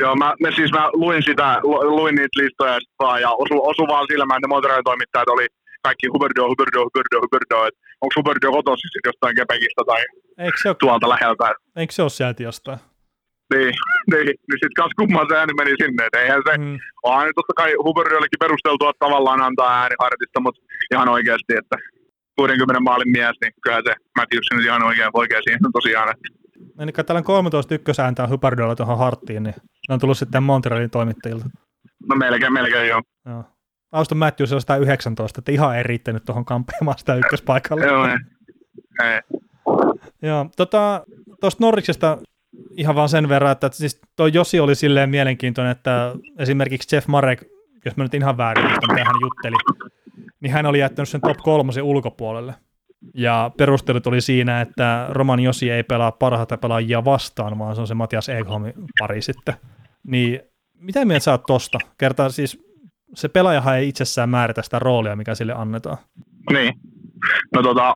Joo, mä, mä, siis mä luin sitä, lu- luin niitä listoja vaan, ja osu, osu vaan silmään, että ne Montrealin toimittajat oli kaikki Huberdo, Huberdo, Huberdo, Huberdo, että onko Huberdo kotoisin sit jostain Quebecistä tai Eikö se ole, tuolta läheltä. eikö se ole sieltä jostain? Niin, <laughs> niin, niin sit kas kumman se ääni meni sinne, että eihän se, Mm. onhan nyt totta kai Huberdollekin perusteltua tavallaan antaa ääni Hartista, mutta ihan oikeasti, että 60 maalin mies, niin kyllä se Matthews nyt ihan oikein, oikein siinä tosiaan, että Eli täällä on 13 ykkösääntä Hubardolla tuohon harttiin, niin ne on tullut sitten Montrealin toimittajilta. no melkein, melkein joo. Joo. Auston Matthews on 119, että ihan ei riittänyt tuohon kampeamaan sitä ykköspaikalle. Joo, ei. ei. Joo, tota, tuosta Norriksesta ihan vaan sen verran, että siis toi Josi oli silleen mielenkiintoinen, että esimerkiksi Jeff Marek, jos mä nyt ihan väärin muistan, mitä hän jutteli, niin hän oli jättänyt sen top kolmosen ulkopuolelle. Ja perustelut oli siinä, että Roman Josi ei pelaa parhaita pelaajia vastaan, vaan se on se Matias Ekholmin pari sitten. Niin mitä mieltä sä oot tosta? Kertaa siis se pelaajahan ei itsessään määritä sitä roolia, mikä sille annetaan. Niin. No tota,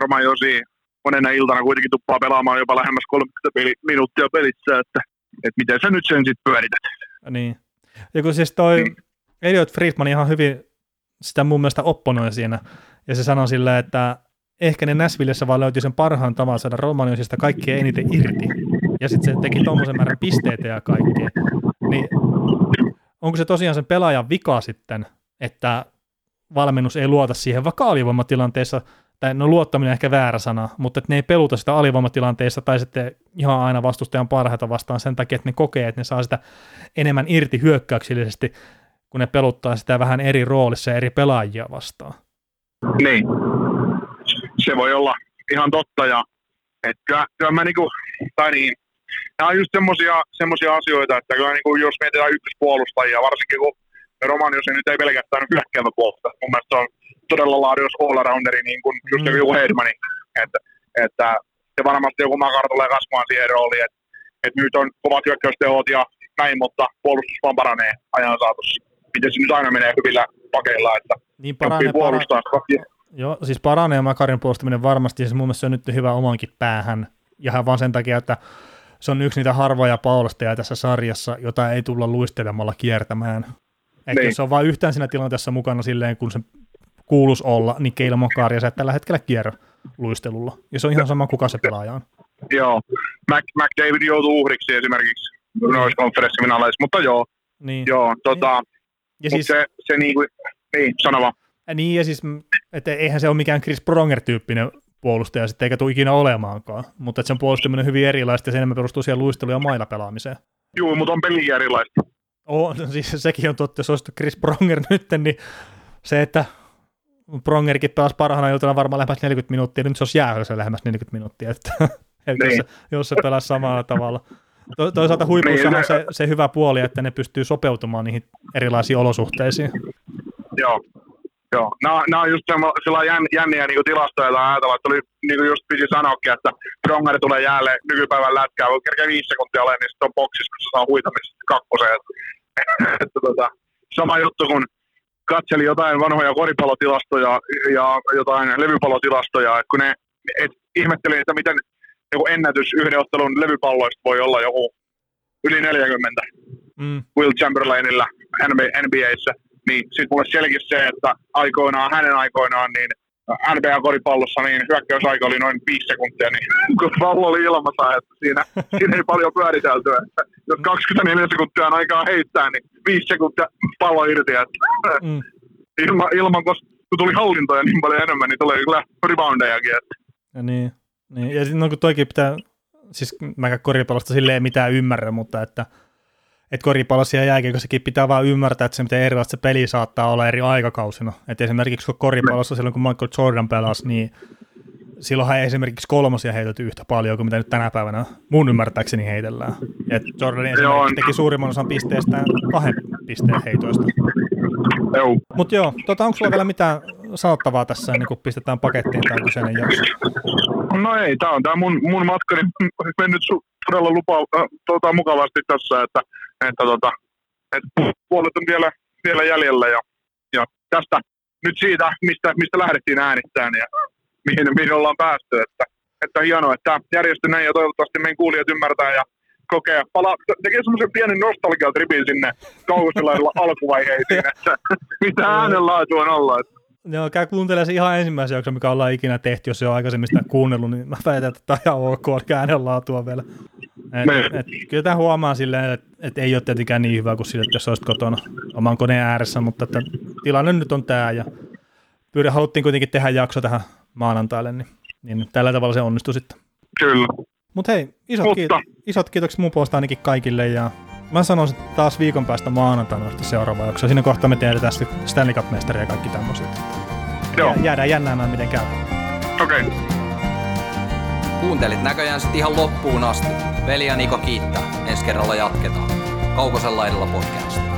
Roman Josi monena iltana kuitenkin tuppaa pelaamaan jopa lähemmäs 30 peli, minuuttia pelissä, että, että miten sä nyt sen sitten pyörität. Niin. Ja kun siis toi Mm. Elliot Friedman ihan hyvin sitä mun mielestä opponoi siinä, ja se sanoi silleen, että ehkä ne Näsvillessä vaan löytyi sen parhaan tavan saada Romaniosista kaikkea eniten irti. Ja sitten se teki tuommoisen määrän pisteitä ja kaikkea. Niin onko se tosiaan sen pelaajan vika sitten, että valmennus ei luota siihen vaikka alivoimatilanteessa, tai no luottaminen on ehkä väärä sana, mutta että ne ei peluta sitä alivoimatilanteessa tai sitten ihan aina vastustajan parhaita vastaan sen takia, että ne kokee, että ne saa sitä enemmän irti hyökkäyksellisesti, kun ne peluttaa sitä vähän eri roolissa ja eri pelaajia vastaan. Niin. Se voi olla ihan totta ja että kyllä, kyllä mä niinku, tai niin, nämä on just semmosia, semmosia asioita, että kyllä niinku, jos mietitään ykköspuolustajia, varsinkin kun Roman, jos nyt ei pelkästään hyökkäävä puolustaja, mun mielestä se on todella laadukas all-rounderi, niin kuin just Mm. joku Hedmani, että, että se varmasti joku Makar tulee kasvamaan siihen rooliin, että, että nyt on kovat hyökkäystehot ja näin, mutta puolustus vaan paranee ajan saatossa. Miten se nyt aina menee hyvillä pakeilla, että Niin paranee, para- puolustaa. Joo, siis paranee Makarin puolustaminen varmasti, siis mun mielestä se on nyt hyvä omankin päähän, ja ihan vaan sen takia, että se on yksi niitä harvoja puolustajia tässä sarjassa, jota ei tulla luistelemalla kiertämään. Että Niin. jos se on vain yhtään siinä tilanteessa mukana silleen, kun se kuulus olla, niin Keila Mokari ja sä et tällä hetkellä kierrä luistelulla. Ja se on ihan sama, kuka se pelaaja on. Joo, Mac, McDavid joutuu uhriksi esimerkiksi noissa konferenssifinaaleissa, mutta joo, Niin, joo, tota, ja siis, se, se niinku, niin, sano vaan. niin, ja siis että eihän se ole mikään Chris Pronger-tyyppinen puolustaja sitten, eikä tule ikinä olemaankaan, mutta että sen puolustaminen on hyvin erilaista ja se enemmän perustuu siihen luistelu- ja mailapelaamiseen. Juu, mutta on peli erilaista. Oh, no siis sekin on totta, jos olisi Chris Pronger nyt, niin se, että Prongerkin pelasi parhaana iltana varmaan lähemmäs 40 minuuttia, nyt se olisi jäähyssä lähemmäs 40 minuuttia, että, <laughs> että jos, Niin. se, jos se pelasi samalla tavalla. To, toisaalta huipuissa on Niin, se, se hyvä puoli, että ne pystyy sopeutumaan niihin erilaisiin olosuhteisiin. Joo, Joo, nämä, nämä on just sillä jän, jänniä niin tilastoja, joita ajatella, että oli, niin kuin just piti sanoakin, että Prongari tulee jälleen nykypäivän lätkää, voi kerkeä viisi sekuntia alle, niin sitten on boksissa, kun se saa huitamisesta kakkoseen. <laughs> että, tota, sama juttu, kun katseli jotain vanhoja koripallotilastoja ja jotain levypallotilastoja, että kun ne et ihmetteli, että miten joku ennätys yhden ottelun levypalloista voi olla joku yli 40 mm. Will Chamberlainilla NBAissä niin sitten mulle selkisi se, että aikoinaan, hänen aikoinaan, niin NBA-koripallossa niin hyökkäysaika oli noin 5 sekuntia, niin <laughs> kun pallo oli ilmassa, että siinä, <laughs> siinä ei paljon pyöritelty. Että jos 24 sekuntia on aikaa heittää, niin 5 sekuntia pallo irti. Että <laughs> mm. ilman, ilman, kun tuli hallintoja niin paljon enemmän, niin tulee kyllä reboundejakin. Että. Ja niin, niin. ja no, kun toikin pitää, siis mä koripallosta silleen mitään ymmärrä, mutta että – että koripallossa ja jääkiekossakin pitää vaan ymmärtää, että se miten erilaista se peli saattaa olla eri aikakausina. Et esimerkiksi kun koripallossa silloin kun Michael Jordan pelasi, niin silloinhan ei esimerkiksi kolmosia heitelty yhtä paljon kuin mitä nyt tänä päivänä mun ymmärtääkseni heitellään. Et Jordan esimerkiksi teki suurimman osan pisteestä kahden pisteen heitoista. Mutta joo, tota, onko sulla vielä mitään sanottavaa tässä, ennen kuin pistetään pakettiin tämä kyseinen jakso? No ei, tämä on tämä mun, mun matkani mennyt su- todella lupa, äh, tota, mukavasti tässä, että että, tota, että puolet on vielä, vielä jäljellä ja, ja tästä nyt siitä, mistä, mistä lähdettiin äänittämään ja mihin, mihin ollaan päästy, että, että hienoa, että järjestyi näin ja toivottavasti meidän kuulijat ymmärtää ja kokea. Pala, tekee semmoisen pienen nostalgiatripin sinne kauhustilaisilla <laughs> alkuvaiheisiin, että <laughs> mitä äänenlaatu on olla. Että. Joo, käy kuuntelemaan se ihan ensimmäisen jakson, mikä ollaan ikinä tehty, jos se on aikaisemmin sitä kuunnellut, niin mä väitän, että tämä on ihan ok, äänenlaatua vielä. Et, et, kyllä tämä huomaa silleen, että et ei ole tietenkään niin hyvä kuin sille, että jos olisit kotona oman koneen ääressä, mutta että tilanne nyt on tämä ja pyydä, haluttiin kuitenkin tehdä jakso tähän maanantaille, niin, niin tällä tavalla se onnistui sitten. Kyllä. Mut hei, isot, mutta... kiit- isot kiitokset mun puolesta ainakin kaikille ja mä että taas viikon päästä maanantaina seuraava jakso. Siinä kohtaa me tiedetään Stanley Cup-mestaria ja kaikki tämmöiset. Joo. Jäädään jännäämään, miten käy. Okei. Okay. Kuuntelit näköjään sitten ihan loppuun asti. Veli ja Niko kiittää. Ensi kerralla jatketaan. Kaukosella edellä podcast.